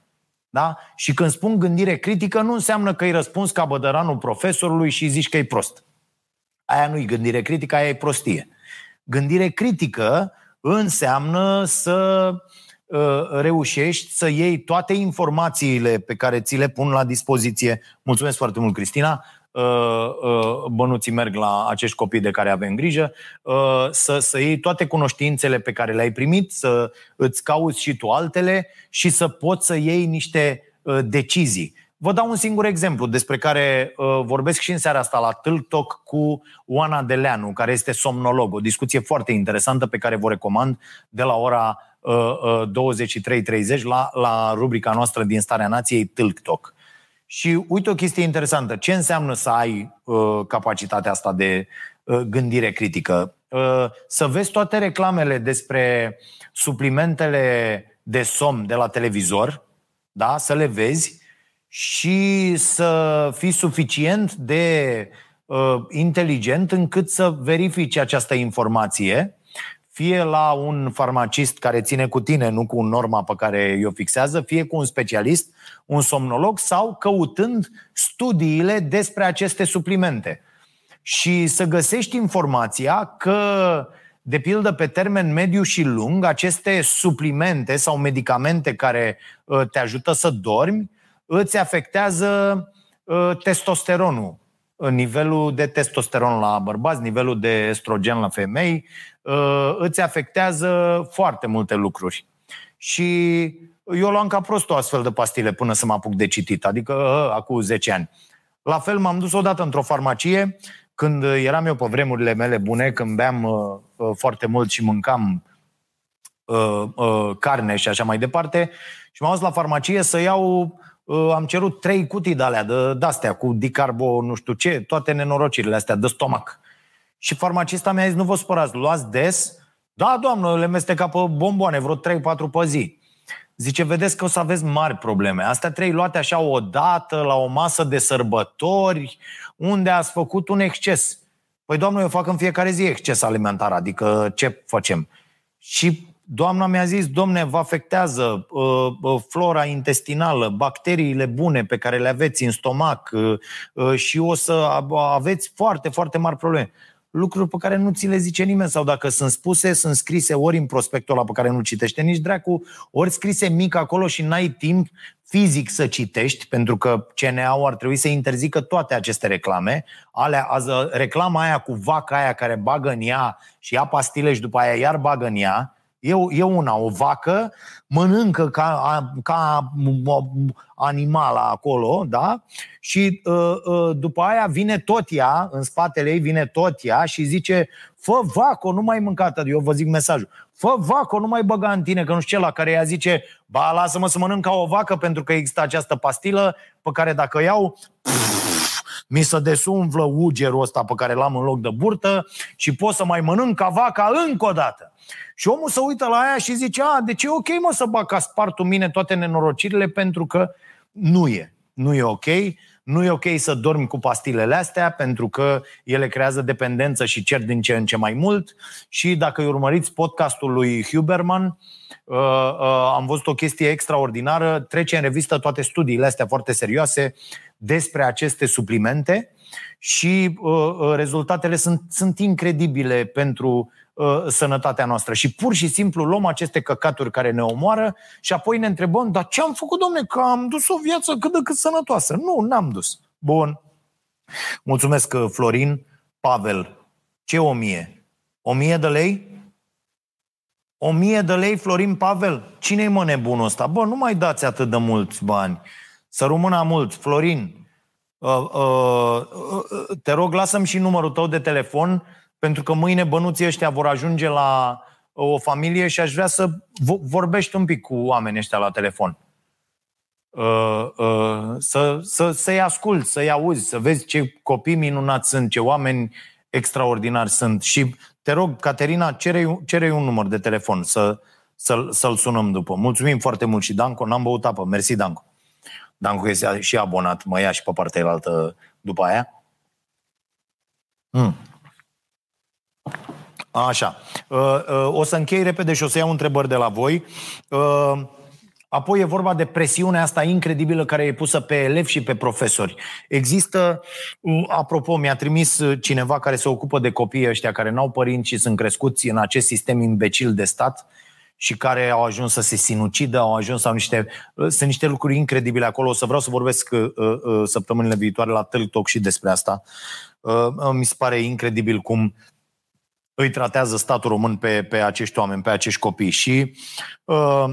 Da? Și când spun gândire critică, nu înseamnă că îi răspuns ca bădăranul profesorului și zici că e prost. Aia nu-i gândire critică, aia e prostie. Gândire critică înseamnă să uh, reușești să iei toate informațiile pe care ți le pun la dispoziție. Mulțumesc foarte mult, Cristina. Uh, uh, bănuții merg la acești copii de care avem grijă, să, să iei toate cunoștințele pe care le-ai primit, să îți cauți și tu altele și să poți să iei niște decizii. Vă dau un singur exemplu despre care uh, vorbesc și în seara asta la Tâlc Talk cu Oana Deleanu, care este somnolog. O discuție foarte interesantă pe care vă recomand de la ora uh, uh, 23.30 la, la rubrica noastră din Starea Nației Tâlc Talk. Și uite o chestie interesantă. Ce înseamnă să ai uh, capacitatea asta de uh, gândire critică? Uh, să vezi toate reclamele despre suplimentele de somn de la televizor, da? să le vezi și să fii suficient de uh, inteligent încât să verifici această informație, fie la un farmacist care ține cu tine, nu cu norma pe care o fixează, fie cu un specialist, un somnolog sau căutând studiile despre aceste suplimente. Și să găsești informația că, de pildă, pe termen mediu și lung, aceste suplimente sau medicamente care uh, te ajută să dormi îți afectează uh, testosteronul, nivelul de testosteron la bărbați, nivelul de estrogen la femei, uh, îți afectează foarte multe lucruri. Și eu luam ca prost o astfel de pastile până să mă apuc de citit, adică uh, acum 10 ani. La fel m-am dus odată într-o farmacie, când eram eu pe vremurile mele bune, când beam uh, foarte mult și mâncam uh, uh, carne și așa mai departe, și m-am dus la farmacie să iau Uh, am cerut trei cutii de alea, de, de-astea, cu dicarbo, nu știu ce, toate nenorocirile astea, de stomac. Și farmacista mi-a zis, nu vă spărați, luați des? Da, doamnă, le mesteca pe bomboane, vreo 3-4 pe zi. Zice, vedeți că o să aveți mari probleme. Astea trei luate așa o dată, la o masă de sărbători, unde ați făcut un exces. Păi, doamnă, eu fac în fiecare zi exces alimentar, adică ce facem? Și Doamna mi-a zis, domne, vă afectează uh, uh, flora intestinală, bacteriile bune pe care le aveți în stomac uh, uh, și o să aveți foarte, foarte mari probleme. Lucruri pe care nu ți le zice nimeni sau dacă sunt spuse, sunt scrise ori în prospectul ăla pe care nu citește nici dracu, ori scrise mic acolo și n-ai timp fizic să citești, pentru că CNA-ul ar trebui să interzică toate aceste reclame. Alea, ază, reclama aia cu vaca aia care bagă în ea și ia pastile și după aia iar bagă în ea, E, e una, o vacă mănâncă ca, ca animala acolo, da? Și uh, uh, după aia vine tot ea, în spatele ei vine tot ea și zice Fă vaco, nu mai mâncat, eu vă zic mesajul Fă vaco, nu mai băga în tine, că nu știu ce la care ea zice Ba, lasă-mă să mănânc ca o vacă pentru că există această pastilă pe care dacă iau pff, mi se desumflă ugerul ăsta pe care l-am în loc de burtă și pot să mai mănânc ca vaca încă o dată. Și omul se uită la aia și zice, a, deci e ok mă să bag ca spartul mine toate nenorocirile pentru că nu e. Nu e ok. Nu e ok să dormi cu pastilele astea pentru că ele creează dependență și cer din ce în ce mai mult. Și dacă îi urmăriți podcastul lui Huberman, uh, uh, am văzut o chestie extraordinară. Trece în revistă toate studiile astea foarte serioase despre aceste suplimente și uh, rezultatele sunt, sunt incredibile pentru Uh, sănătatea noastră. Și pur și simplu luăm aceste căcaturi care ne omoară și apoi ne întrebăm, dar ce am făcut, domne, că am dus o viață cât de cât sănătoasă? Nu, n-am dus. Bun. Mulțumesc, uh, Florin. Pavel, ce o mie? O mie de lei? O mie de lei, Florin Pavel? Cine-i mă nebunul ăsta? Bă, nu mai dați atât de mulți bani. Să rămână mult. Florin, uh, uh, uh, te rog, lasă-mi și numărul tău de telefon pentru că mâine bănuții ăștia vor ajunge la o familie și aș vrea să vorbești un pic cu oamenii ăștia la telefon. Uh, uh, să, să, să-i asculți, să-i auzi, să vezi ce copii minunați sunt, ce oameni extraordinari sunt. Și te rog, Caterina, cere, cere un număr de telefon să, să, să-l sunăm după. Mulțumim foarte mult și Danco, n-am băut apă. Mersi, Danco. Danco este și abonat, mă ia și pe partea altă după aia. Mm. Așa. Uh, uh, o să închei repede și o să iau întrebări de la voi. Uh, apoi e vorba de presiunea asta incredibilă care e pusă pe elevi și pe profesori. Există, apropo, mi-a trimis cineva care se ocupă de copiii ăștia care n-au părinți și sunt crescuți în acest sistem imbecil de stat și care au ajuns să se sinucidă, au ajuns sau niște, sunt niște lucruri incredibile acolo. O să vreau să vorbesc uh, uh, săptămânile viitoare la Talk și despre asta. Uh, mi se pare incredibil cum îi tratează statul român pe, pe acești oameni, pe acești copii. Și uh,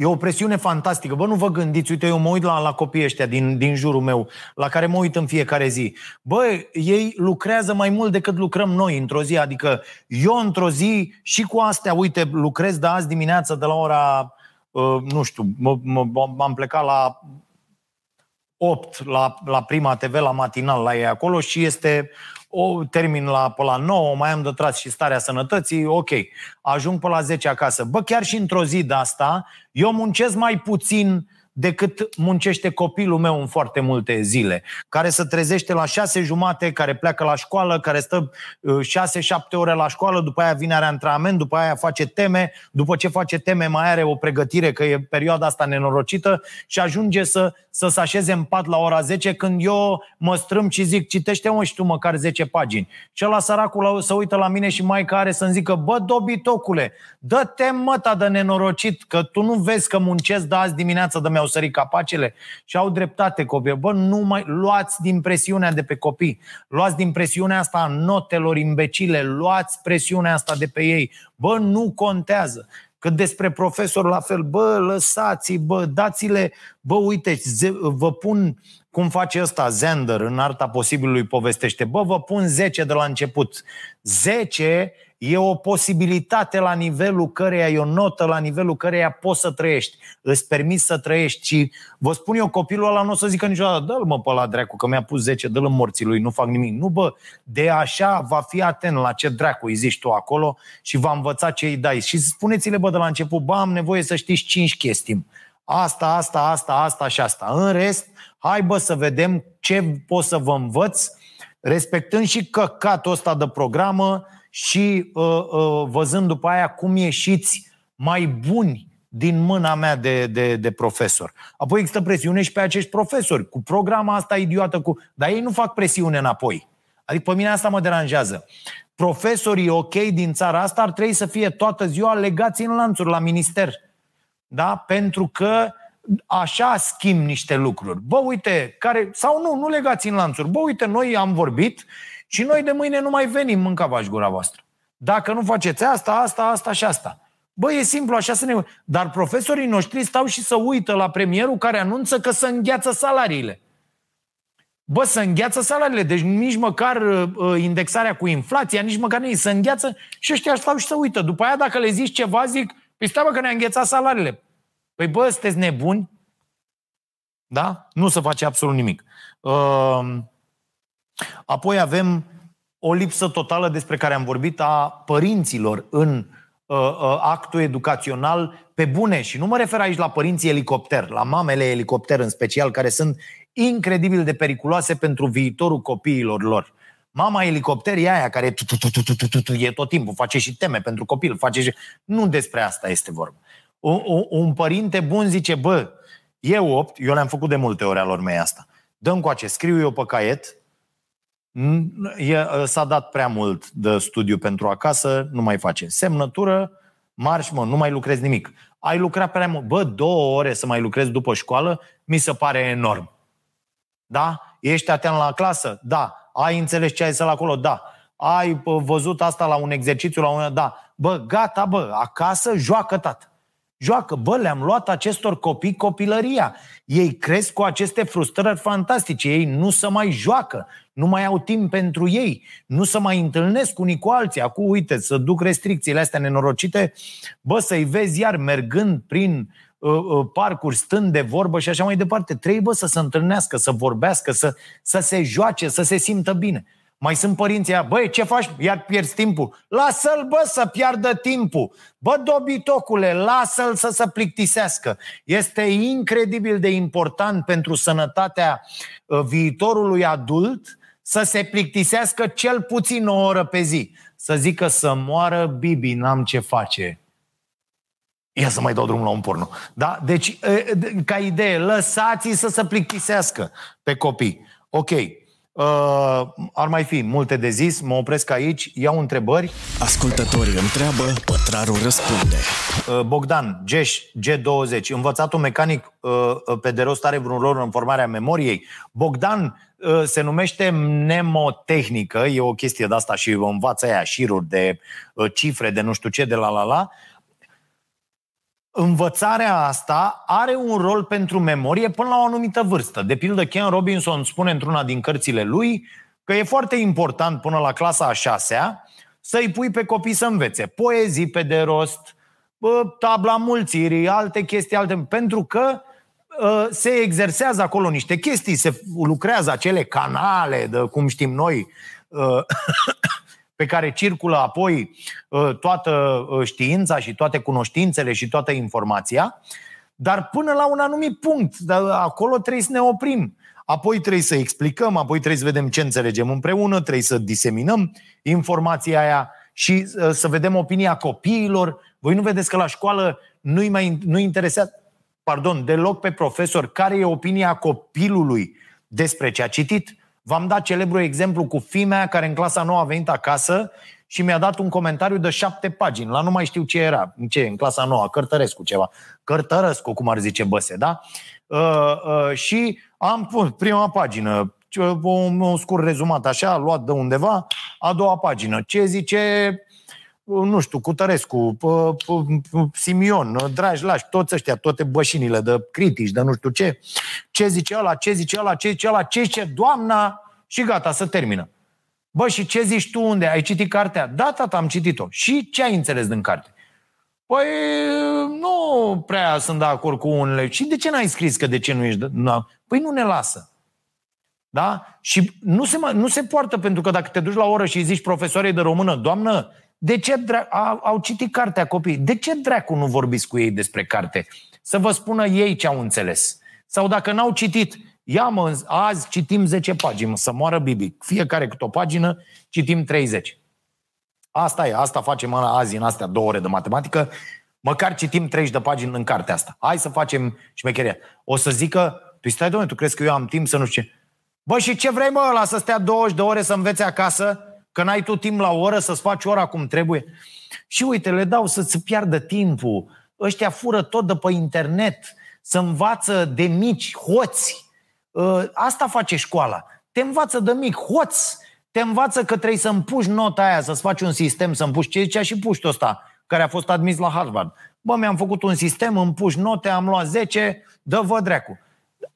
e o presiune fantastică. Bă, nu vă gândiți, uite, eu mă uit la, la copiii ăștia din, din jurul meu, la care mă uit în fiecare zi. Bă, ei lucrează mai mult decât lucrăm noi într-o zi. Adică eu într-o zi și cu astea, uite, lucrez de azi dimineață de la ora, uh, nu știu, m-am plecat la 8 la, la Prima TV, la matinal la ei acolo și este o termin la, pe la 9, mai am de tras și starea sănătății, ok, ajung pe la 10 acasă. Bă, chiar și într-o zi de asta, eu muncesc mai puțin decât muncește copilul meu în foarte multe zile, care se trezește la șase jumate, care pleacă la școală, care stă uh, șase, șapte ore la școală, după aia vine are antrenament, după aia face teme, după ce face teme mai are o pregătire, că e perioada asta nenorocită și ajunge să, să se așeze în pat la ora 10 când eu mă strâm și zic, citește-mă și tu măcar 10 pagini. Și la săracul să uită la mine și mai care să-mi zică, bă, dobitocule, dă-te măta de nenorocit, că tu nu vezi că muncesc de azi dimineață de mi-au sărit capacele și au dreptate copii. Bă, nu mai luați din presiunea de pe copii. Luați din presiunea asta a notelor imbecile, luați presiunea asta de pe ei. Bă, nu contează. Cât despre profesor, la fel, bă, lăsați bă, dați-le, bă, uite, vă pun, cum face ăsta, Zender, în arta posibilului povestește, bă, vă pun 10 de la început. 10 E o posibilitate la nivelul căreia e o notă la nivelul căreia poți să trăiești. Îți permiți să trăiești și vă spun eu, copilul ăla nu o să zică niciodată, dă-l mă pe la dracu, că mi-a pus 10, dă-l în morții lui, nu fac nimic. Nu bă, de așa va fi atent la ce dracu îi zici tu acolo și va învăța ce îi dai. Și spuneți-le bă de la început, bă, am nevoie să știți 5 chestii. Asta, asta, asta, asta și asta. În rest, hai bă să vedem ce pot să vă învăț, respectând și căcatul ăsta de programă, și uh, uh, văzând după aia cum ieșiți mai buni din mâna mea de, de, de profesor. Apoi există presiune și pe acești profesori, cu programa asta idiotă, cu... dar ei nu fac presiune înapoi. Adică pe mine asta mă deranjează. Profesorii ok din țara asta ar trebui să fie toată ziua legați în lanțuri la minister. Da? Pentru că așa schimb niște lucruri. Bă, uite, care, sau nu, nu legați în lanțuri. Bă, uite, noi am vorbit și noi de mâine nu mai venim, mânca v gura voastră. Dacă nu faceți asta, asta, asta și asta. Bă, e simplu, așa să ne... Dar profesorii noștri stau și să uită la premierul care anunță că să îngheață salariile. Bă, să îngheață salariile, deci nici măcar uh, indexarea cu inflația, nici măcar nici să îngheață și ăștia stau și să uită. După aia, dacă le zici ceva, zic, păi stai bă că ne-a înghețat salariile. Păi bă, sunteți nebuni? Da? Nu se face absolut nimic. Uh, apoi avem o lipsă totală despre care am vorbit a părinților în uh, uh, actul educațional pe bune. Și nu mă refer aici la părinții elicopter, la mamele elicopter în special, care sunt incredibil de periculoase pentru viitorul copiilor lor. Mama elicopter e aia care e tot timpul, face și teme pentru copil, face și... Nu despre asta este vorba. Un părinte bun zice, bă, eu opt, eu le-am făcut de multe ori alor mei asta. Dăm cu ce, scriu eu pe caiet, e, s-a dat prea mult de studiu pentru acasă, nu mai face. Semnătură, marș, mă, nu mai lucrezi nimic. Ai lucrat prea mult. Bă, două ore să mai lucrezi după școală, mi se pare enorm. Da? Ești atent la clasă? Da. Ai înțeles ce ai să la acolo? Da. Ai văzut asta la un exercițiu, la un... Da. Bă, gata, bă, acasă joacă tată joacă. Bă, le-am luat acestor copii copilăria. Ei cresc cu aceste frustrări fantastice. Ei nu se mai joacă, nu mai au timp pentru ei, nu se mai întâlnesc unii cu alții. Acum, uite, să duc restricțiile astea nenorocite, bă, să-i vezi iar mergând prin uh, uh, parcuri, stând de vorbă și așa mai departe. Trebuie să se întâlnească, să vorbească, să, să se joace, să se simtă bine. Mai sunt părinții aia, băi, ce faci? Iar pierzi timpul. Lasă-l, bă, să piardă timpul. Bă, dobitocule, lasă-l să se plictisească. Este incredibil de important pentru sănătatea uh, viitorului adult să se plictisească cel puțin o oră pe zi. Să zică să moară Bibi, n-am ce face. Ia să mai dau drumul la un porno. Da? Deci, uh, ca idee, lăsați să se plictisească pe copii. Ok, Uh, ar mai fi multe de zis, mă opresc aici, iau întrebări. Ascultătorii întreabă, pătrarul răspunde. Uh, Bogdan, Geș, G20, învățatul mecanic uh, pe de rost are vreun rol în formarea memoriei? Bogdan, uh, se numește mnemotehnică, e o chestie de asta și învață aia șiruri de uh, cifre, de nu știu ce, de la la la învățarea asta are un rol pentru memorie până la o anumită vârstă. De pildă, Ken Robinson spune într-una din cărțile lui că e foarte important până la clasa a șasea să-i pui pe copii să învețe poezii pe de rost, tabla mulțirii, alte chestii, alte... pentru că ă, se exersează acolo niște chestii, se lucrează acele canale, de cum știm noi, ă, pe care circulă apoi uh, toată uh, știința și toate cunoștințele și toată informația, dar până la un anumit punct, acolo trebuie să ne oprim. Apoi trebuie să explicăm, apoi trebuie să vedem ce înțelegem împreună, trebuie să diseminăm informația aia și uh, să vedem opinia copiilor. Voi nu vedeți că la școală nu-i mai nu interesează, pardon, deloc pe profesor care e opinia copilului despre ce a citit? V-am dat celebru exemplu cu fimea care în clasa nouă a venit acasă și mi-a dat un comentariu de șapte pagini. La nu mai știu ce era. În ce? În clasa nouă, Cărtărescu ceva. Cărtărescu, cum ar zice Băse, da? Uh, uh, și am pus prima pagină, un, un scurt rezumat așa, luat de undeva, a doua pagină. Ce zice nu știu, Cutărescu, Simion, Dragi Lași, toți ăștia, toate bășinile de critici, de nu știu ce, ce zice ăla, ce zice ăla, ce zice ăla, ce zice doamna și gata, să termină. Bă, și ce zici tu unde? Ai citit cartea? Da, tata, am citit-o. Și ce ai înțeles din carte? Păi, nu prea sunt de acord cu unele. Și de ce n-ai scris că de ce nu ești? De... Păi nu ne lasă. Da? Și nu se, nu se poartă pentru că dacă te duci la oră și îi zici profesoarei de română, doamnă, de ce dra- au, au citit cartea copii? De ce dracu nu vorbiți cu ei despre carte? Să vă spună ei ce au înțeles. Sau dacă n-au citit, ia mă, azi citim 10 pagini, să moară Bibi. Fiecare câte o pagină, citim 30. Asta e, asta facem azi în astea două ore de matematică, măcar citim 30 de pagini în cartea asta. Hai să facem șmecheria. O să zică, tu stai, domnule, tu crezi că eu am timp să nu știu ce? Bă, și ce vrei, mă, ăla să stea 20 de ore să învețe acasă? Că n-ai tu timp la o oră să-ți faci ora cum trebuie. Și uite, le dau să-ți piardă timpul. Ăștia fură tot de pe internet, să învață de mici, hoți. Ă, asta face școala. Te învață de mic, hoț. Te învață că trebuie să împuși nota aia, să-ți faci un sistem, să împuși ce zicea și puști ăsta. care a fost admis la Harvard. Bă, mi-am făcut un sistem, îmi puși note, am luat 10, dă-vă dreacu.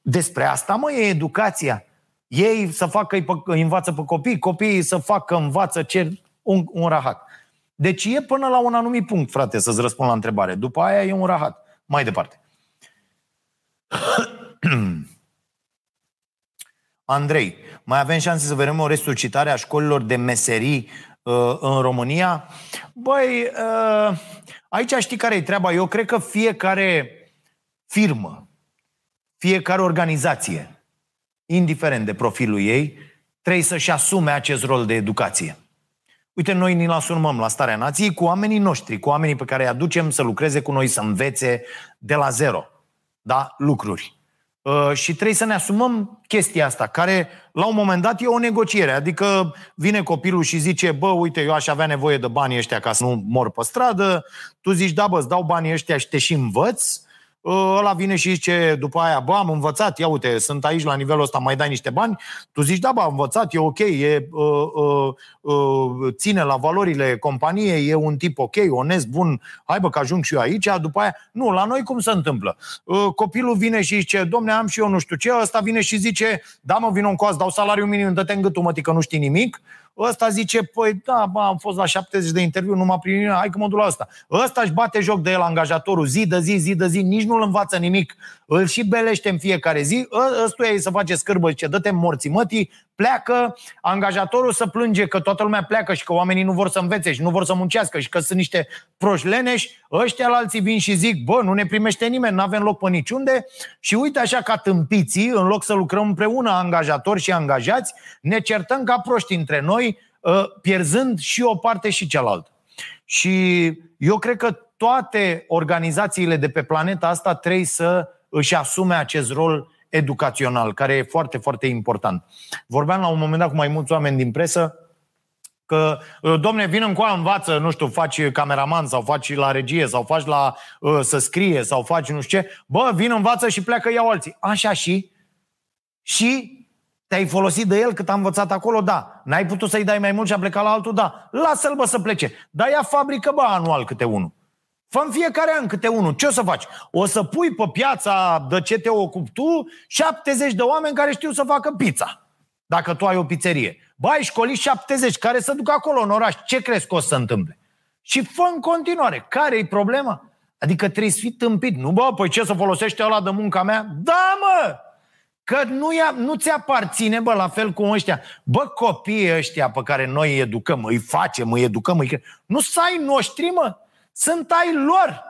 Despre asta, mă, e educația. Ei să facă, îi învață pe copii, copiii să facă, învață ce, un, un rahat. Deci e până la un anumit punct, frate, să-ți răspund la întrebare. După aia e un rahat. Mai departe. Andrei, mai avem șanse să vedem o resuscitare a școlilor de meserii uh, în România? Băi, uh, aici știi care e treaba? Eu cred că fiecare firmă, fiecare organizație, indiferent de profilul ei, trebuie să-și asume acest rol de educație. Uite, noi ni-l asumăm la Starea Nației cu oamenii noștri, cu oamenii pe care îi aducem să lucreze cu noi, să învețe de la zero da, lucruri. Uh, și trebuie să ne asumăm chestia asta, care la un moment dat e o negociere. Adică vine copilul și zice, bă, uite, eu aș avea nevoie de banii ăștia ca să nu mor pe stradă. Tu zici, da, bă, îți dau banii ăștia și te și învăț. Uh, ăla vine și zice după aia, bă, am învățat, ia uite, sunt aici la nivelul ăsta, mai dai niște bani. Tu zici, da, bă, am învățat, e ok, e, uh, uh, uh, ține la valorile companiei, e un tip ok, onest, bun, hai bă, că ajung și eu aici, după aia, nu, la noi cum se întâmplă? Uh, copilul vine și zice, domne, am și eu nu știu ce, ăsta vine și zice, da, mă, vin un coas, dau salariu minim, dă-te în gâtul, mă, că nu știi nimic. Ăsta zice, păi da, bă, am fost la 70 de interviu, nu m-a primit, hai că mă duc la ăsta. Ăsta își bate joc de el angajatorul zi de zi, zi de zi, nici nu-l învață nimic. Îl și belește în fiecare zi. Ă, ăstuia ei să face scârbă, zice, dă-te morții mătii, pleacă, angajatorul să plânge că toată lumea pleacă și că oamenii nu vor să învețe și nu vor să muncească și că sunt niște proști leneși, ăștia la alții vin și zic, bă, nu ne primește nimeni, nu avem loc pe niciunde și uite așa ca tâmpiții, în loc să lucrăm împreună angajatori și angajați, ne certăm ca proști între noi, ă, pierzând și o parte și cealaltă. Și eu cred că toate organizațiile de pe planeta asta trebuie să își asume acest rol educațional, care e foarte, foarte important. Vorbeam la un moment dat cu mai mulți oameni din presă că, ă, domne, vin încoa, învață, nu știu, faci cameraman sau faci la regie sau faci la uh, să scrie sau faci nu știu ce. Bă, vin, învață și pleacă iau alții. Așa și? Și te-ai folosit de el cât a învățat acolo? Da. N-ai putut să-i dai mai mult și a plecat la altul? Da. Lasă-l, bă, să plece. Dar ia fabrică, bă, anual câte unul. Fă în fiecare an câte unul. Ce o să faci? O să pui pe piața de ce te ocupi tu 70 de oameni care știu să facă pizza. Dacă tu ai o pizzerie. Bă, ai școli 70 care să ducă acolo în oraș. Ce crezi că o să se întâmple? Și fă în continuare. Care e problema? Adică trebuie să fii tâmpit. Nu, bă, păi ce să folosește ăla de munca mea? Da, mă! Că nu, ia, nu ți aparține, bă, la fel cum ăștia. Bă, copiii ăștia pe care noi îi educăm, îi facem, îi educăm, îi... nu să ai noștri, mă. Sunt ai lor.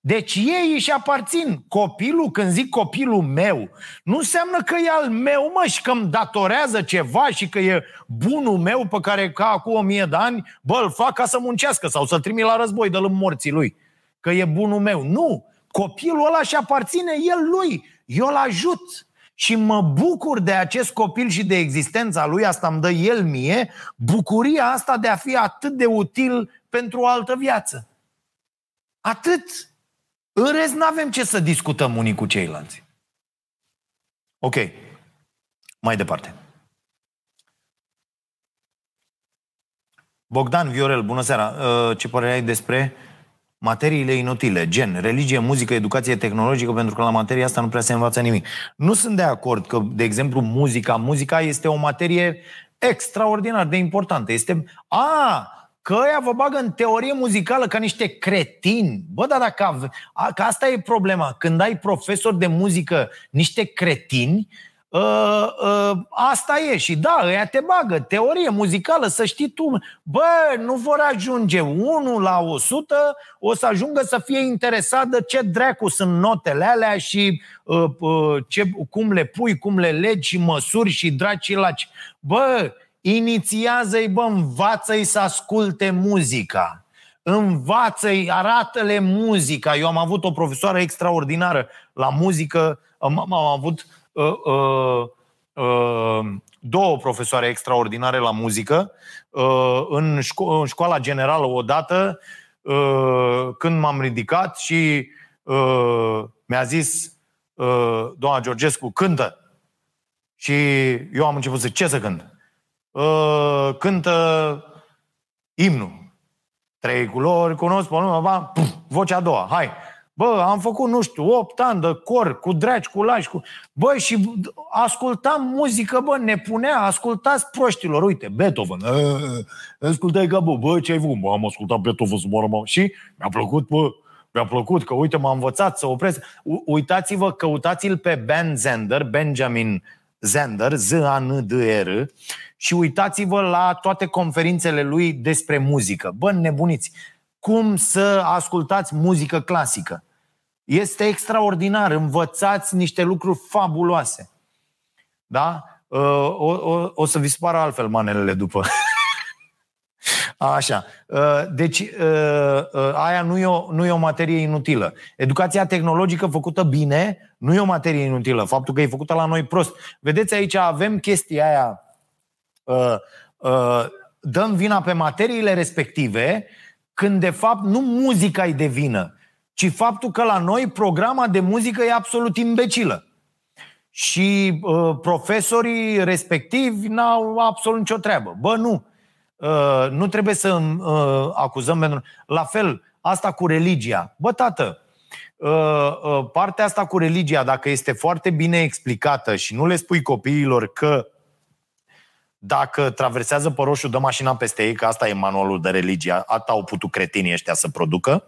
Deci ei își aparțin. Copilul, când zic copilul meu, nu înseamnă că e al meu, mă, și că îmi datorează ceva și că e bunul meu pe care ca acum o mie de ani, bă, îl fac ca să muncească sau să-l trimit la război de morții lui. Că e bunul meu. Nu! Copilul ăla și aparține el lui. Eu îl ajut și mă bucur de acest copil și de existența lui, asta îmi dă el mie, bucuria asta de a fi atât de util pentru o altă viață. Atât. În rest, nu avem ce să discutăm unii cu ceilalți. Ok. Mai departe. Bogdan Viorel, bună seara. Uh, ce părere ai despre materiile inutile, gen religie, muzică, educație tehnologică, pentru că la materia asta nu prea se învață nimic. Nu sunt de acord că, de exemplu, muzica, muzica este o materie extraordinar de importantă. Este, a, că ăia vă bagă în teorie muzicală ca niște cretini. Bă, dar dacă, a, că asta e problema. Când ai profesori de muzică niște cretini, Uh, uh, asta e și da, ăia te bagă, teorie muzicală, să știi tu, bă, nu vor ajunge 1 la 100, o să ajungă să fie interesat de ce dracu sunt notele alea și uh, uh, ce, cum le pui, cum le legi și măsuri și draci laci. Bă, inițiază-i, bă, învață-i să asculte muzica. Învață-i, arată-le muzica. Eu am avut o profesoară extraordinară la muzică, am, am avut uh, uh, uh, două profesoare extraordinare la muzică. Uh, în, șco- în școala generală odată, uh, când m-am ridicat și uh, mi-a zis uh, doamna Georgescu, cântă. Și eu am început să ce să cânt? Uh, cântă imnul. trei culori, cunosc pe nume, ba, puf, vocea a doua, hai. Bă, am făcut, nu știu, 8 ani de cor, cu dragi, cu lași, cu... Bă, și ascultam muzică, bă, ne punea, ascultați proștilor, uite, Beethoven, ascultai ca, bă, bă, ce ai făcut? Bă, am ascultat Beethoven să moară, mă. Și mi-a plăcut, bă, mi-a plăcut că, uite, m-a învățat să opresc. Uitați-vă, căutați-l pe Ben Zender, Benjamin Zender, Z-A-N-D-R, și uitați-vă la toate conferințele lui despre muzică. Bă, nebuniți! Cum să ascultați muzică clasică? Este extraordinar, învățați niște lucruri fabuloase. Da? Uh, o, o, o să vi spară altfel manelele după. Așa. Uh, deci, uh, aia nu e, o, nu e o materie inutilă. Educația tehnologică făcută bine nu e o materie inutilă. Faptul că e făcută la noi prost. Vedeți, aici avem chestia aia. Dăm vina pe materiile respective când de fapt nu muzica e de vină, ci faptul că la noi programa de muzică e absolut imbecilă. Și uh, profesorii respectivi n-au absolut nicio treabă. Bă, nu. Uh, nu trebuie să uh, acuzăm pentru... La fel, asta cu religia. Bă, tată, uh, uh, partea asta cu religia, dacă este foarte bine explicată și nu le spui copiilor că dacă traversează pe roșu, dă mașina peste ei, că asta e manualul de religie, atât au putut cretinii ăștia să producă,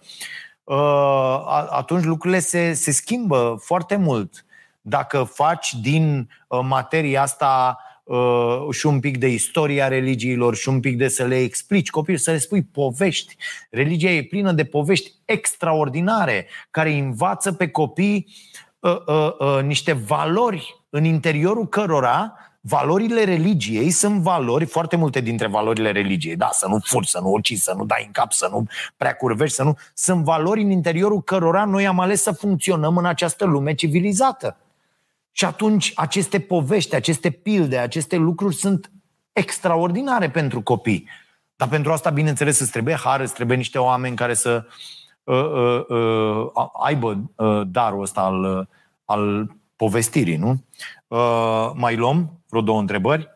uh, atunci lucrurile se, se schimbă foarte mult. Dacă faci din uh, materia asta uh, și un pic de istoria religiilor și un pic de să le explici copiilor, să le spui povești. Religia e plină de povești extraordinare care învață pe copii uh, uh, uh, niște valori în interiorul cărora Valorile religiei sunt valori, foarte multe dintre valorile religiei, da, să nu furți, să nu ucizi, să nu dai în cap, să nu prea curvești, să nu... Sunt valori în interiorul cărora noi am ales să funcționăm în această lume civilizată. Și atunci aceste povești, aceste pilde, aceste lucruri sunt extraordinare pentru copii. Dar pentru asta, bineînțeles, îți trebuie har, îți trebuie niște oameni care să uh, uh, uh, aibă uh, darul ăsta al, uh, al povestirii, nu? Uh, mai luăm vreo două întrebări.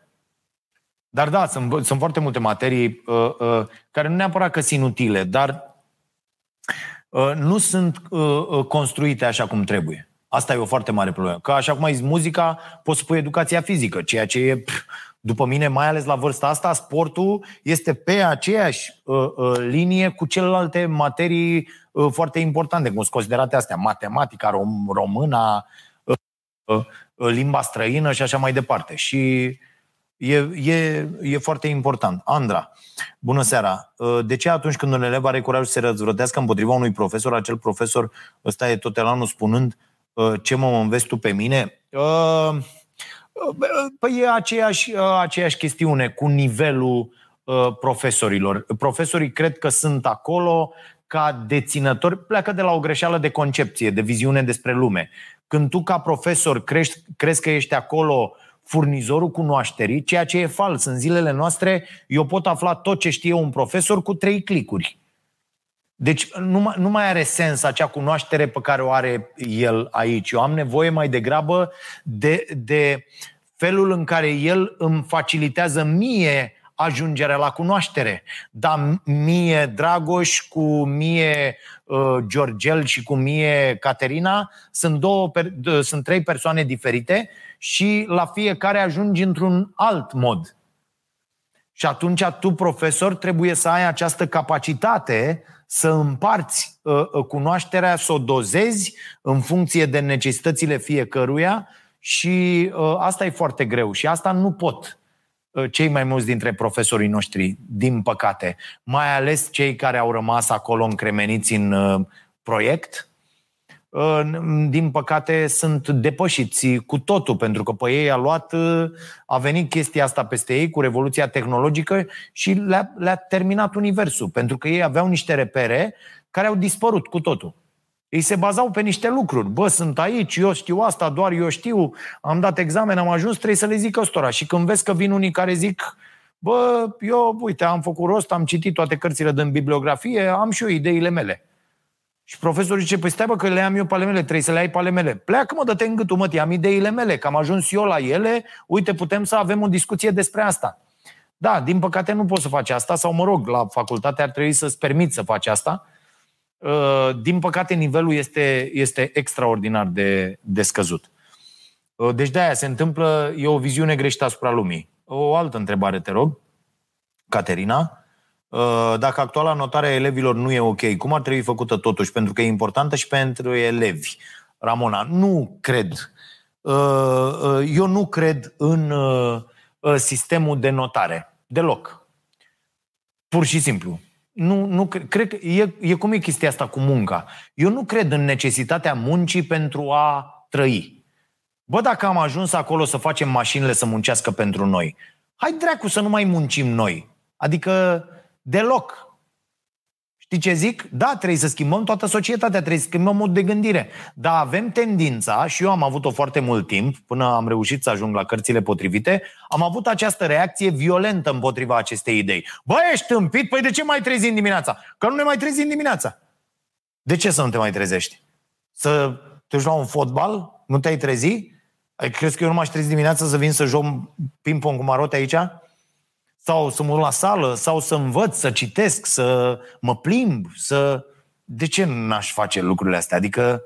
Dar da, sunt, sunt foarte multe materii uh, uh, care nu neapărat că sunt inutile, dar uh, nu sunt uh, uh, construite așa cum trebuie. Asta e o foarte mare problemă. Că așa cum ai zis, muzica, poți să pui educația fizică, ceea ce e, pf, după mine, mai ales la vârsta asta, sportul este pe aceeași uh, uh, linie cu celelalte materii uh, foarte importante, cum sunt considerate astea, matematica, rom- româna, uh, uh, limba străină și așa mai departe. Și e, e, e foarte important. Andra, bună seara. De ce atunci când un elev are curajul să se răzvrătească împotriva unui profesor, acel profesor ăsta e tot elanul spunând ce mă înveți tu pe mine? Păi e aceeași, aceeași chestiune cu nivelul profesorilor. Profesorii cred că sunt acolo ca deținători, pleacă de la o greșeală de concepție, de viziune despre lume. Când tu, ca profesor, crești, crezi că ești acolo furnizorul cunoașterii, ceea ce e fals. În zilele noastre, eu pot afla tot ce știe un profesor cu trei clicuri. Deci nu mai, nu mai are sens acea cunoaștere pe care o are el aici. Eu am nevoie mai degrabă de, de felul în care el îmi facilitează mie ajungerea la cunoaștere. Dar mie Dragoș cu mie uh, Georgel și cu mie Caterina sunt, două, sunt trei persoane diferite și la fiecare ajungi într-un alt mod. Și atunci tu, profesor, trebuie să ai această capacitate să împarți uh, uh cunoașterea, să o dozezi în funcție de necesitățile fiecăruia și uh, asta e foarte greu și asta nu pot Uh, cei mai mulți dintre profesorii noștri, din păcate, mai ales cei care au rămas acolo încremeniți în uh, proiect, uh, din păcate sunt depășiți cu totul, pentru că pe ei a luat, a venit chestia asta peste ei cu revoluția tehnologică și le-a, le-a terminat universul, pentru că ei aveau niște repere care au dispărut cu totul. Ei se bazau pe niște lucruri. Bă, sunt aici, eu știu asta, doar eu știu, am dat examen, am ajuns, trebuie să le zic ăstora. Și când vezi că vin unii care zic, bă, eu, uite, am făcut rost, am citit toate cărțile din bibliografie, am și eu ideile mele. Și profesorul zice, păi stai bă, că le am eu pe ale mele, trebuie să le ai pe ale mele. Pleacă mă, dă-te în gâtul, mă, am ideile mele, că am ajuns eu la ele, uite, putem să avem o discuție despre asta. Da, din păcate nu poți să faci asta, sau mă rog, la facultate ar trebui să-ți permiți să faci asta. Uh, din păcate, nivelul este, este extraordinar de, de scăzut. Uh, deci de-aia se întâmplă, e o viziune greșită asupra lumii. O altă întrebare, te rog, Caterina. Uh, dacă actuala notare a elevilor nu e ok, cum ar trebui făcută totuși? Pentru că e importantă și pentru elevi. Ramona, nu cred. Eu nu cred în sistemul de notare. Deloc. Pur și simplu. Nu, nu cred că e, e cum e chestia asta cu munca. Eu nu cred în necesitatea muncii pentru a trăi. Bă, dacă am ajuns acolo să facem mașinile să muncească pentru noi, hai dracu să nu mai muncim noi. Adică deloc. Știi ce zic? Da, trebuie să schimbăm toată societatea, trebuie să schimbăm mod de gândire. Dar avem tendința, și eu am avut-o foarte mult timp, până am reușit să ajung la cărțile potrivite, am avut această reacție violentă împotriva acestei idei. Bă, ești tâmpit? Păi de ce mai trezi în dimineața? Că nu ne mai trezi în dimineața. De ce să nu te mai trezești? Să te joci la un fotbal? Nu te-ai trezi? Ai crezi că eu nu m-aș trezi dimineața să vin să joc ping-pong cu marote aici? Sau să mă la sală, sau să învăț, să citesc, să mă plimb, să... De ce n-aș face lucrurile astea? Adică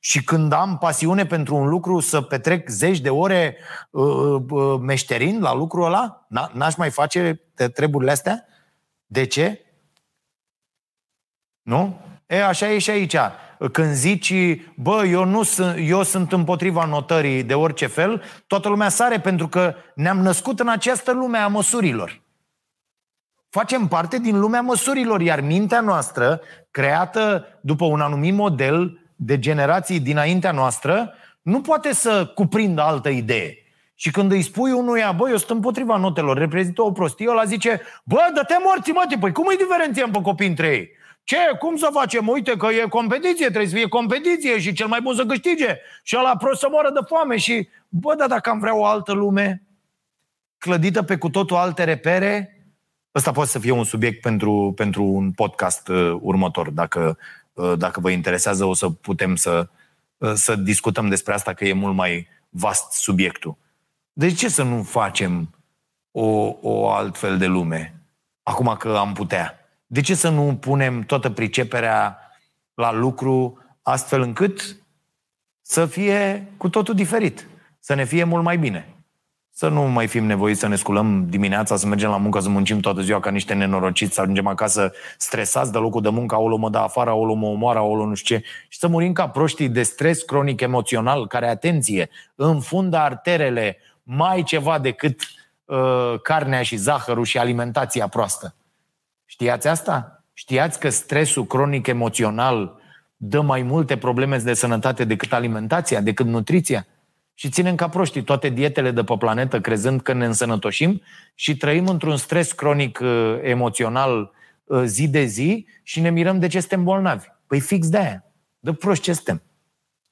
și când am pasiune pentru un lucru să petrec zeci de ore uh, uh, meșterind la lucrul ăla? N-aș mai face treburile astea? De ce? Nu? E, așa e și aici când zici, bă, eu, nu sunt, eu sunt împotriva notării de orice fel, toată lumea sare pentru că ne-am născut în această lume a măsurilor. Facem parte din lumea măsurilor, iar mintea noastră, creată după un anumit model de generații dinaintea noastră, nu poate să cuprindă altă idee. Și când îi spui unuia, bă, eu sunt împotriva notelor, reprezintă o prostie, ăla zice, bă, dă-te morți, mă, păi cum îi diferențiem pe copii între ei? Ce? Cum să facem? Uite că e competiție, trebuie să fie competiție și cel mai bun să câștige. Și ăla prost să moară de foame și, bă, dar dacă am vrea o altă lume clădită pe cu totul alte repere, ăsta poate să fie un subiect pentru, pentru un podcast uh, următor. Dacă, uh, dacă vă interesează, o să putem să, uh, să discutăm despre asta, că e mult mai vast subiectul. De ce să nu facem o, o altfel de lume? Acum că am putea. De ce să nu punem toată priceperea la lucru astfel încât să fie cu totul diferit, să ne fie mult mai bine? Să nu mai fim nevoiți să ne sculăm dimineața, să mergem la muncă, să muncim toată ziua ca niște nenorociți, să ajungem acasă stresați de locul de muncă, o mă dă afară, o mă omoară, o nu știu ce, și să murim ca proștii de stres cronic emoțional, care, atenție, înfundă arterele mai ceva decât uh, carnea și zahărul și alimentația proastă. Știați asta? Știați că stresul cronic emoțional dă mai multe probleme de sănătate decât alimentația, decât nutriția? Și ținem ca proștii toate dietele de pe planetă, crezând că ne însănătoșim și trăim într-un stres cronic uh, emoțional uh, zi de zi și ne mirăm de ce suntem bolnavi. Păi fix de aia. De proști ce suntem.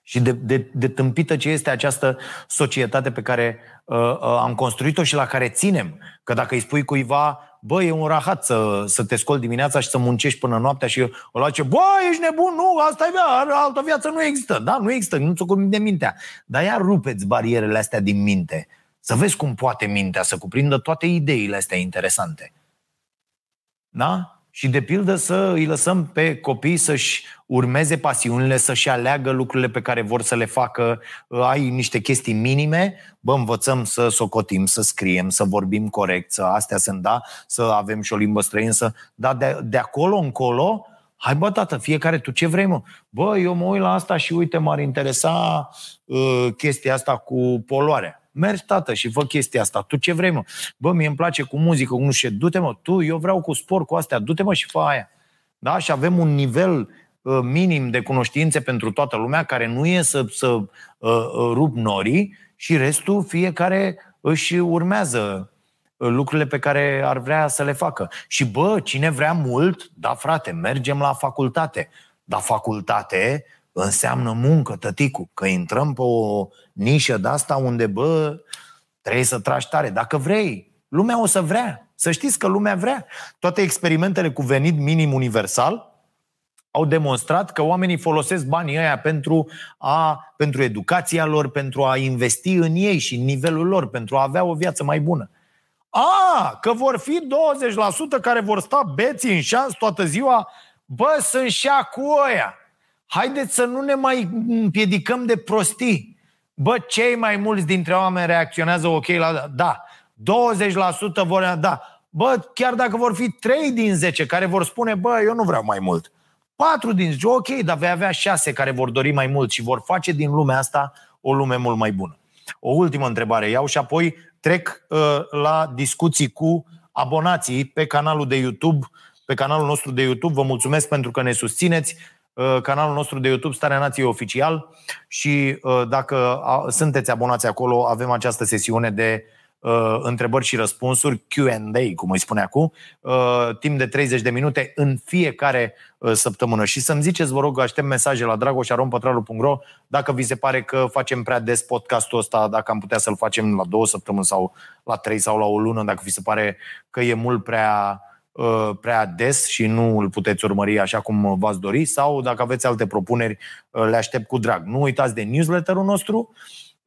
Și de, de, de tâmpită ce este această societate pe care uh, uh, am construit-o și la care ținem. Că dacă îi spui cuiva, bă, e un rahat să, să te scoli dimineața și să muncești până noaptea și o lua ce, bă, ești nebun, nu, asta e via, altă viață nu există. Da, nu există, nu ți-o de mintea. Dar iar rupeți barierele astea din minte. Să vezi cum poate mintea să cuprindă toate ideile astea interesante. Da? Și de pildă să îi lăsăm pe copii să-și urmeze pasiunile, să-și aleagă lucrurile pe care vor să le facă. Ai niște chestii minime, bă, învățăm să socotim, să scriem, să vorbim corect, să astea sunt, da, să avem și o limbă străină, să, da, de, de acolo încolo, hai bă, tată, fiecare tu ce vrei, mă? Bă, eu mă uit la asta și uite, m-ar interesa uh, chestia asta cu poluarea. Mergi, tată, și fă chestia asta. Tu ce vrei, mă? Bă, mie îmi place cu muzică, cu nu știu Du-te, mă, tu, eu vreau cu sport, cu astea. Du-te, mă, și fă aia. Da? Și avem un nivel uh, minim de cunoștințe pentru toată lumea, care nu e să, să uh, uh, rup norii și restul fiecare își urmează uh, lucrurile pe care ar vrea să le facă. Și bă, cine vrea mult, da frate, mergem la facultate. Dar facultate înseamnă muncă, tăticu, că intrăm pe o nișă de asta unde, bă, trebuie să tragi tare. Dacă vrei, lumea o să vrea. Să știți că lumea vrea. Toate experimentele cu venit minim universal au demonstrat că oamenii folosesc banii ăia pentru, a, pentru educația lor, pentru a investi în ei și în nivelul lor, pentru a avea o viață mai bună. A, că vor fi 20% care vor sta beți în șans toată ziua. Bă, sunt și cu oia. Haideți să nu ne mai împiedicăm de prostii. Bă, cei mai mulți dintre oameni reacționează ok la... Da, 20% vor... Da, Bă, chiar dacă vor fi 3 din 10 care vor spune, bă, eu nu vreau mai mult. 4 din 10, ok, dar vei avea 6 care vor dori mai mult și vor face din lumea asta o lume mult mai bună. O ultimă întrebare iau și apoi trec uh, la discuții cu abonații pe canalul de YouTube, pe canalul nostru de YouTube. Vă mulțumesc pentru că ne susțineți. Uh, canalul nostru de YouTube Starea Nației Oficial și uh, dacă sunteți abonați acolo, avem această sesiune de uh, întrebări și răspunsuri, Q&A, cum îi spune acum, uh, timp de 30 de minute în fiecare uh, săptămână. Și să-mi ziceți, vă rog, aștept mesaje la dragoșarompătralu.ro dacă vi se pare că facem prea des podcastul ăsta, dacă am putea să-l facem la două săptămâni sau la trei sau la o lună, dacă vi se pare că e mult prea uh, prea des și nu îl puteți urmări așa cum v-ați dori sau dacă aveți alte propuneri, uh, le aștept cu drag. Nu uitați de newsletterul nostru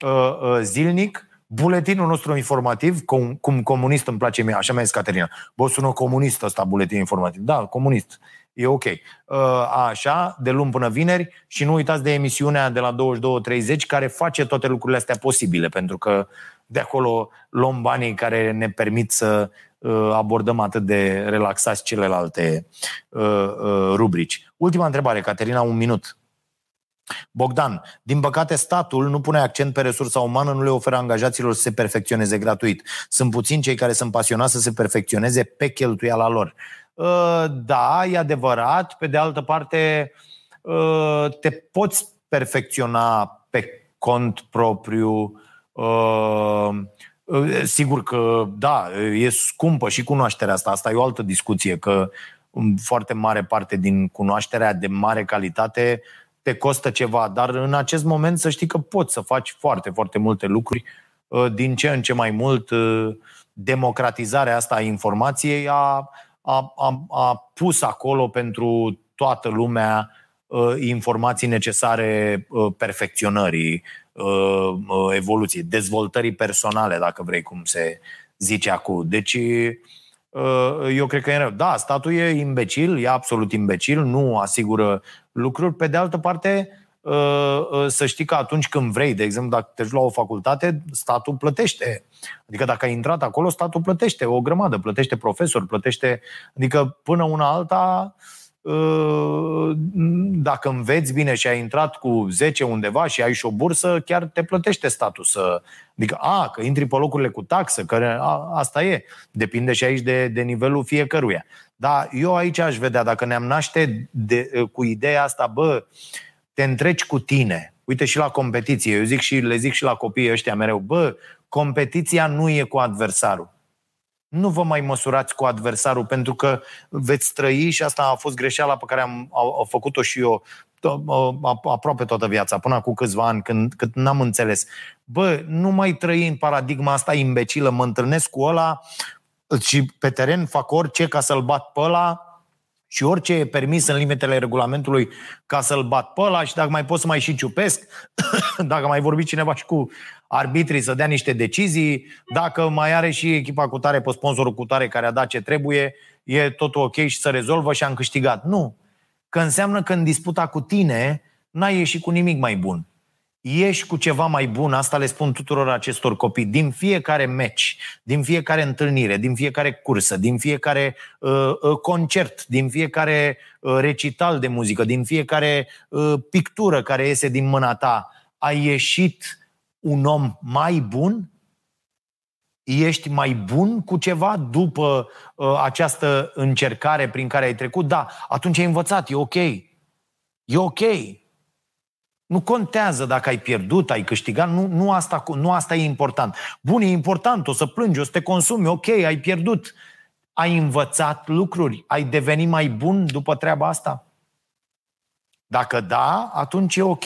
uh, zilnic, buletinul nostru informativ, cum, cum comunist îmi place mie, așa mi-a zis Caterina. Bă, sună comunist ăsta, buletin informativ. Da, comunist. E ok. Uh, așa, de luni până vineri și nu uitați de emisiunea de la 22.30 care face toate lucrurile astea posibile, pentru că de acolo luăm banii care ne permit să uh, abordăm atât de relaxați celelalte uh, rubrici. Ultima întrebare, Caterina, un minut. Bogdan, din păcate statul nu pune accent pe resursa umană, nu le oferă angajaților să se perfecționeze gratuit. Sunt puțini cei care sunt pasionați să se perfecționeze pe cheltuiala lor. Uh, da, e adevărat. Pe de altă parte, uh, te poți perfecționa pe cont propriu. Uh, sigur că, da, e scumpă și cunoașterea asta. Asta e o altă discuție, că foarte mare parte din cunoașterea de mare calitate te costă ceva, dar în acest moment să știi că poți să faci foarte, foarte multe lucruri. Uh, din ce în ce mai mult, uh, democratizarea asta a informației a, a, a, a pus acolo pentru toată lumea uh, informații necesare perfecționării, evoluției, dezvoltării personale, dacă vrei, cum se zice acum. Deci, eu cred că e rău. Da, statul e imbecil, e absolut imbecil, nu asigură lucruri. Pe de altă parte, uh, uh, să știi că atunci când vrei, de exemplu, dacă te duci la o facultate, statul plătește. Adică dacă ai intrat acolo, statul plătește o grămadă, plătește profesori, plătește. Adică până una alta, uh, dacă înveți bine și ai intrat cu 10 undeva și ai și o bursă, chiar te plătește statul să. Adică, a, că intri pe locurile cu taxă, că a, asta e. Depinde și aici de, de nivelul fiecăruia. Da, eu aici aș vedea, dacă ne-am naște de, cu ideea asta, bă, te întreci cu tine. Uite și la competiție, eu zic și le zic și la copiii ăștia mereu, bă, competiția nu e cu adversarul. Nu vă mai măsurați cu adversarul pentru că veți trăi și asta a fost greșeala pe care am, am, am făcut-o și eu aproape toată viața, până acum câțiva ani, când, când n-am înțeles. Bă, nu mai trăi în paradigma asta imbecilă, mă întâlnesc cu ăla, și pe teren fac orice ca să-l bat pe ăla și orice e permis în limitele regulamentului ca să-l bat pe ăla și dacă mai pot să mai și ciupesc, dacă mai vorbi cineva și cu arbitrii să dea niște decizii, dacă mai are și echipa cu tare pe sponsorul cu tare care a dat ce trebuie, e totul ok și să rezolvă și am câștigat. Nu. Că înseamnă că în disputa cu tine n-ai ieșit cu nimic mai bun ieși cu ceva mai bun, asta le spun tuturor acestor copii, din fiecare meci, din fiecare întâlnire, din fiecare cursă, din fiecare uh, uh, concert, din fiecare uh, recital de muzică, din fiecare uh, pictură care iese din mâna ta, ai ieșit un om mai bun? Ești mai bun cu ceva după uh, această încercare prin care ai trecut? Da, atunci ai învățat, e ok. E ok, nu contează dacă ai pierdut, ai câștigat, nu, nu, asta, nu asta e important. Bun, e important, o să plângi, o să te consumi, ok, ai pierdut. Ai învățat lucruri, ai devenit mai bun după treaba asta? Dacă da, atunci e ok.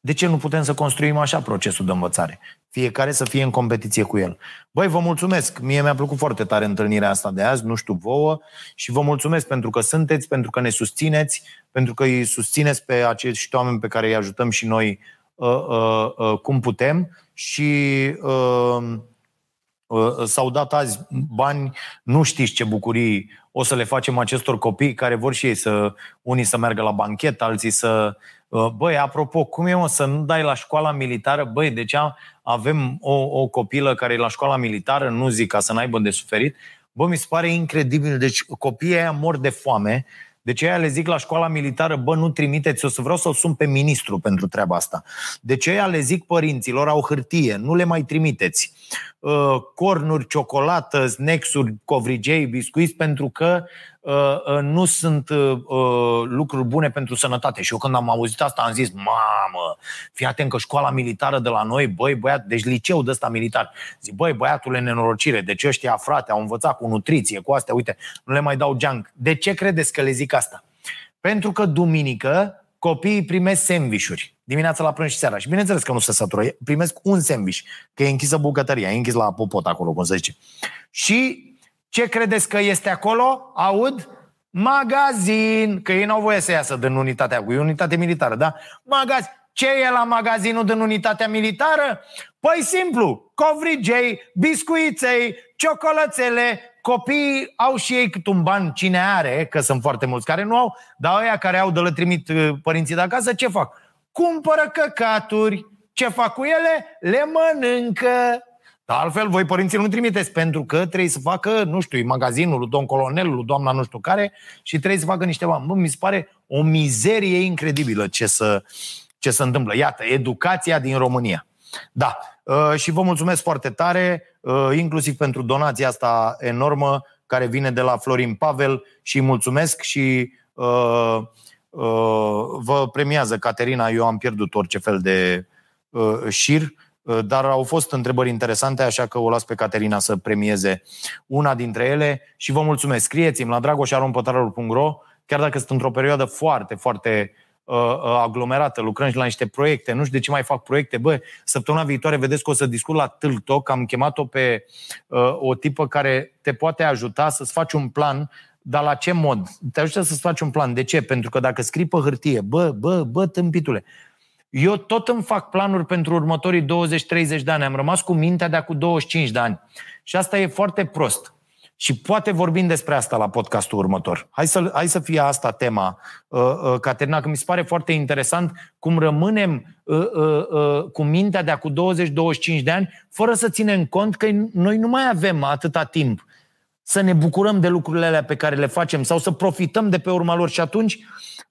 De ce nu putem să construim așa procesul de învățare? Fiecare să fie în competiție cu el. Băi, vă mulțumesc. Mie mi-a plăcut foarte tare întâlnirea asta de azi, nu știu vouă, și vă mulțumesc pentru că sunteți, pentru că ne susțineți, pentru că îi susțineți pe acești oameni pe care îi ajutăm și noi uh, uh, uh, cum putem și uh, S-au dat azi bani, nu știți ce bucurii o să le facem acestor copii care vor și ei să, unii să meargă la banchet, alții să... Băi, apropo, cum e mă să nu dai la școala militară? Băi, deci avem o, o copilă care e la școala militară, nu zic ca să n-aibă de suferit, Bă, mi se pare incredibil. Deci copiii aia mor de foame. De ce le zic la școala militară, bă, nu trimiteți, o să vreau să-l sun pe ministru pentru treaba asta. De ce le zic părinților, au hârtie, nu le mai trimiteți. Uh, cornuri, ciocolată, snacks-uri, covrigei, biscuiți, pentru că uh, uh, nu sunt uh, uh, lucruri bune pentru sănătate. Și eu când am auzit asta am zis, mamă, fii atent că școala militară de la noi, băi, băiat, deci liceu de ăsta militar. Zic, băi, băiatule, nenorocire, deci ăștia, frate, au învățat cu nutriție, cu astea, uite, nu le mai dau junk. De ce credeți că le zic asta? Pentru că duminică copiii primesc sandvișuri dimineața la prânz și seara. Și bineînțeles că nu se satură. Primesc un sandwich, că e închisă bucătăria, e închis la popot acolo, cum se zice. Și ce credeți că este acolo? Aud? Magazin! Că ei n-au voie să iasă din unitatea cu, e unitate militară, da? Magazin! Ce e la magazinul din unitatea militară? Păi simplu, covrigei, biscuiței, ciocolățele, copiii au și ei cât un ban, cine are, că sunt foarte mulți care nu au, dar ăia care au de le trimit uh, părinții de acasă, ce fac? Cumpără căcaturi, ce fac cu ele? Le mănâncă. Dar altfel, voi părinții nu trimiteți pentru că trebuie să facă, nu știu, magazinul lui domn colonel, lui doamna nu știu care și trebuie să facă niște bani. Bă, mi se pare o mizerie incredibilă ce, să, ce se întâmplă. Iată, educația din România. Da, uh, și vă mulțumesc foarte tare, uh, inclusiv pentru donația asta enormă care vine de la Florin Pavel și mulțumesc și uh, uh, vă premiază Caterina, eu am pierdut orice fel de uh, șir, uh, dar au fost întrebări interesante, așa că o las pe Caterina să premieze una dintre ele și vă mulțumesc. Scrieți-mi la dragoșarompătarul.ro chiar dacă sunt într-o perioadă foarte, foarte Uh, uh, aglomerată, lucrăm și la niște proiecte, nu știu de ce mai fac proiecte. Bă, săptămâna viitoare vedeți că o să discut la Tâltoc, am chemat-o pe uh, o tipă care te poate ajuta să-ți faci un plan dar la ce mod? Te ajută să-ți faci un plan. De ce? Pentru că dacă scrii pe hârtie, bă, bă, bă, tâmpitule, eu tot îmi fac planuri pentru următorii 20-30 de ani. Am rămas cu mintea de acum 25 de ani. Și asta e foarte prost. Și poate vorbim despre asta la podcastul următor. Hai să, hai să fie asta tema, uh, uh, Caterina, că mi se pare foarte interesant cum rămânem uh, uh, uh, cu mintea de acum 20-25 de ani, fără să ținem cont că noi nu mai avem atâta timp să ne bucurăm de lucrurile alea pe care le facem sau să profităm de pe urma lor și atunci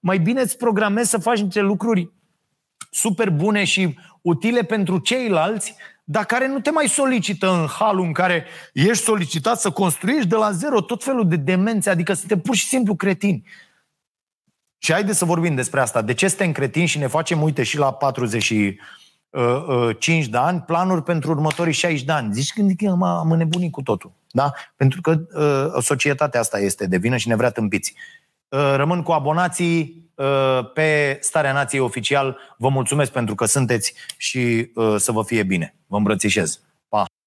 mai bine îți programezi să faci niște lucruri super bune și utile pentru ceilalți dar care nu te mai solicită în halul în care ești solicitat să construiești de la zero tot felul de demențe, adică suntem pur și simplu cretini. Și haide să vorbim despre asta. De ce suntem cretini și ne facem, uite, și la 45 uh, uh, de ani, planuri pentru următorii 60 de ani. Zici când am, am înnebunit cu totul. Da? Pentru că uh, societatea asta este de vină și ne vrea tâmpiți. Uh, rămân cu abonații uh, pe Starea Nației Oficial. Vă mulțumesc pentru că sunteți și uh, să vă fie bine. Vă îmbrățișez.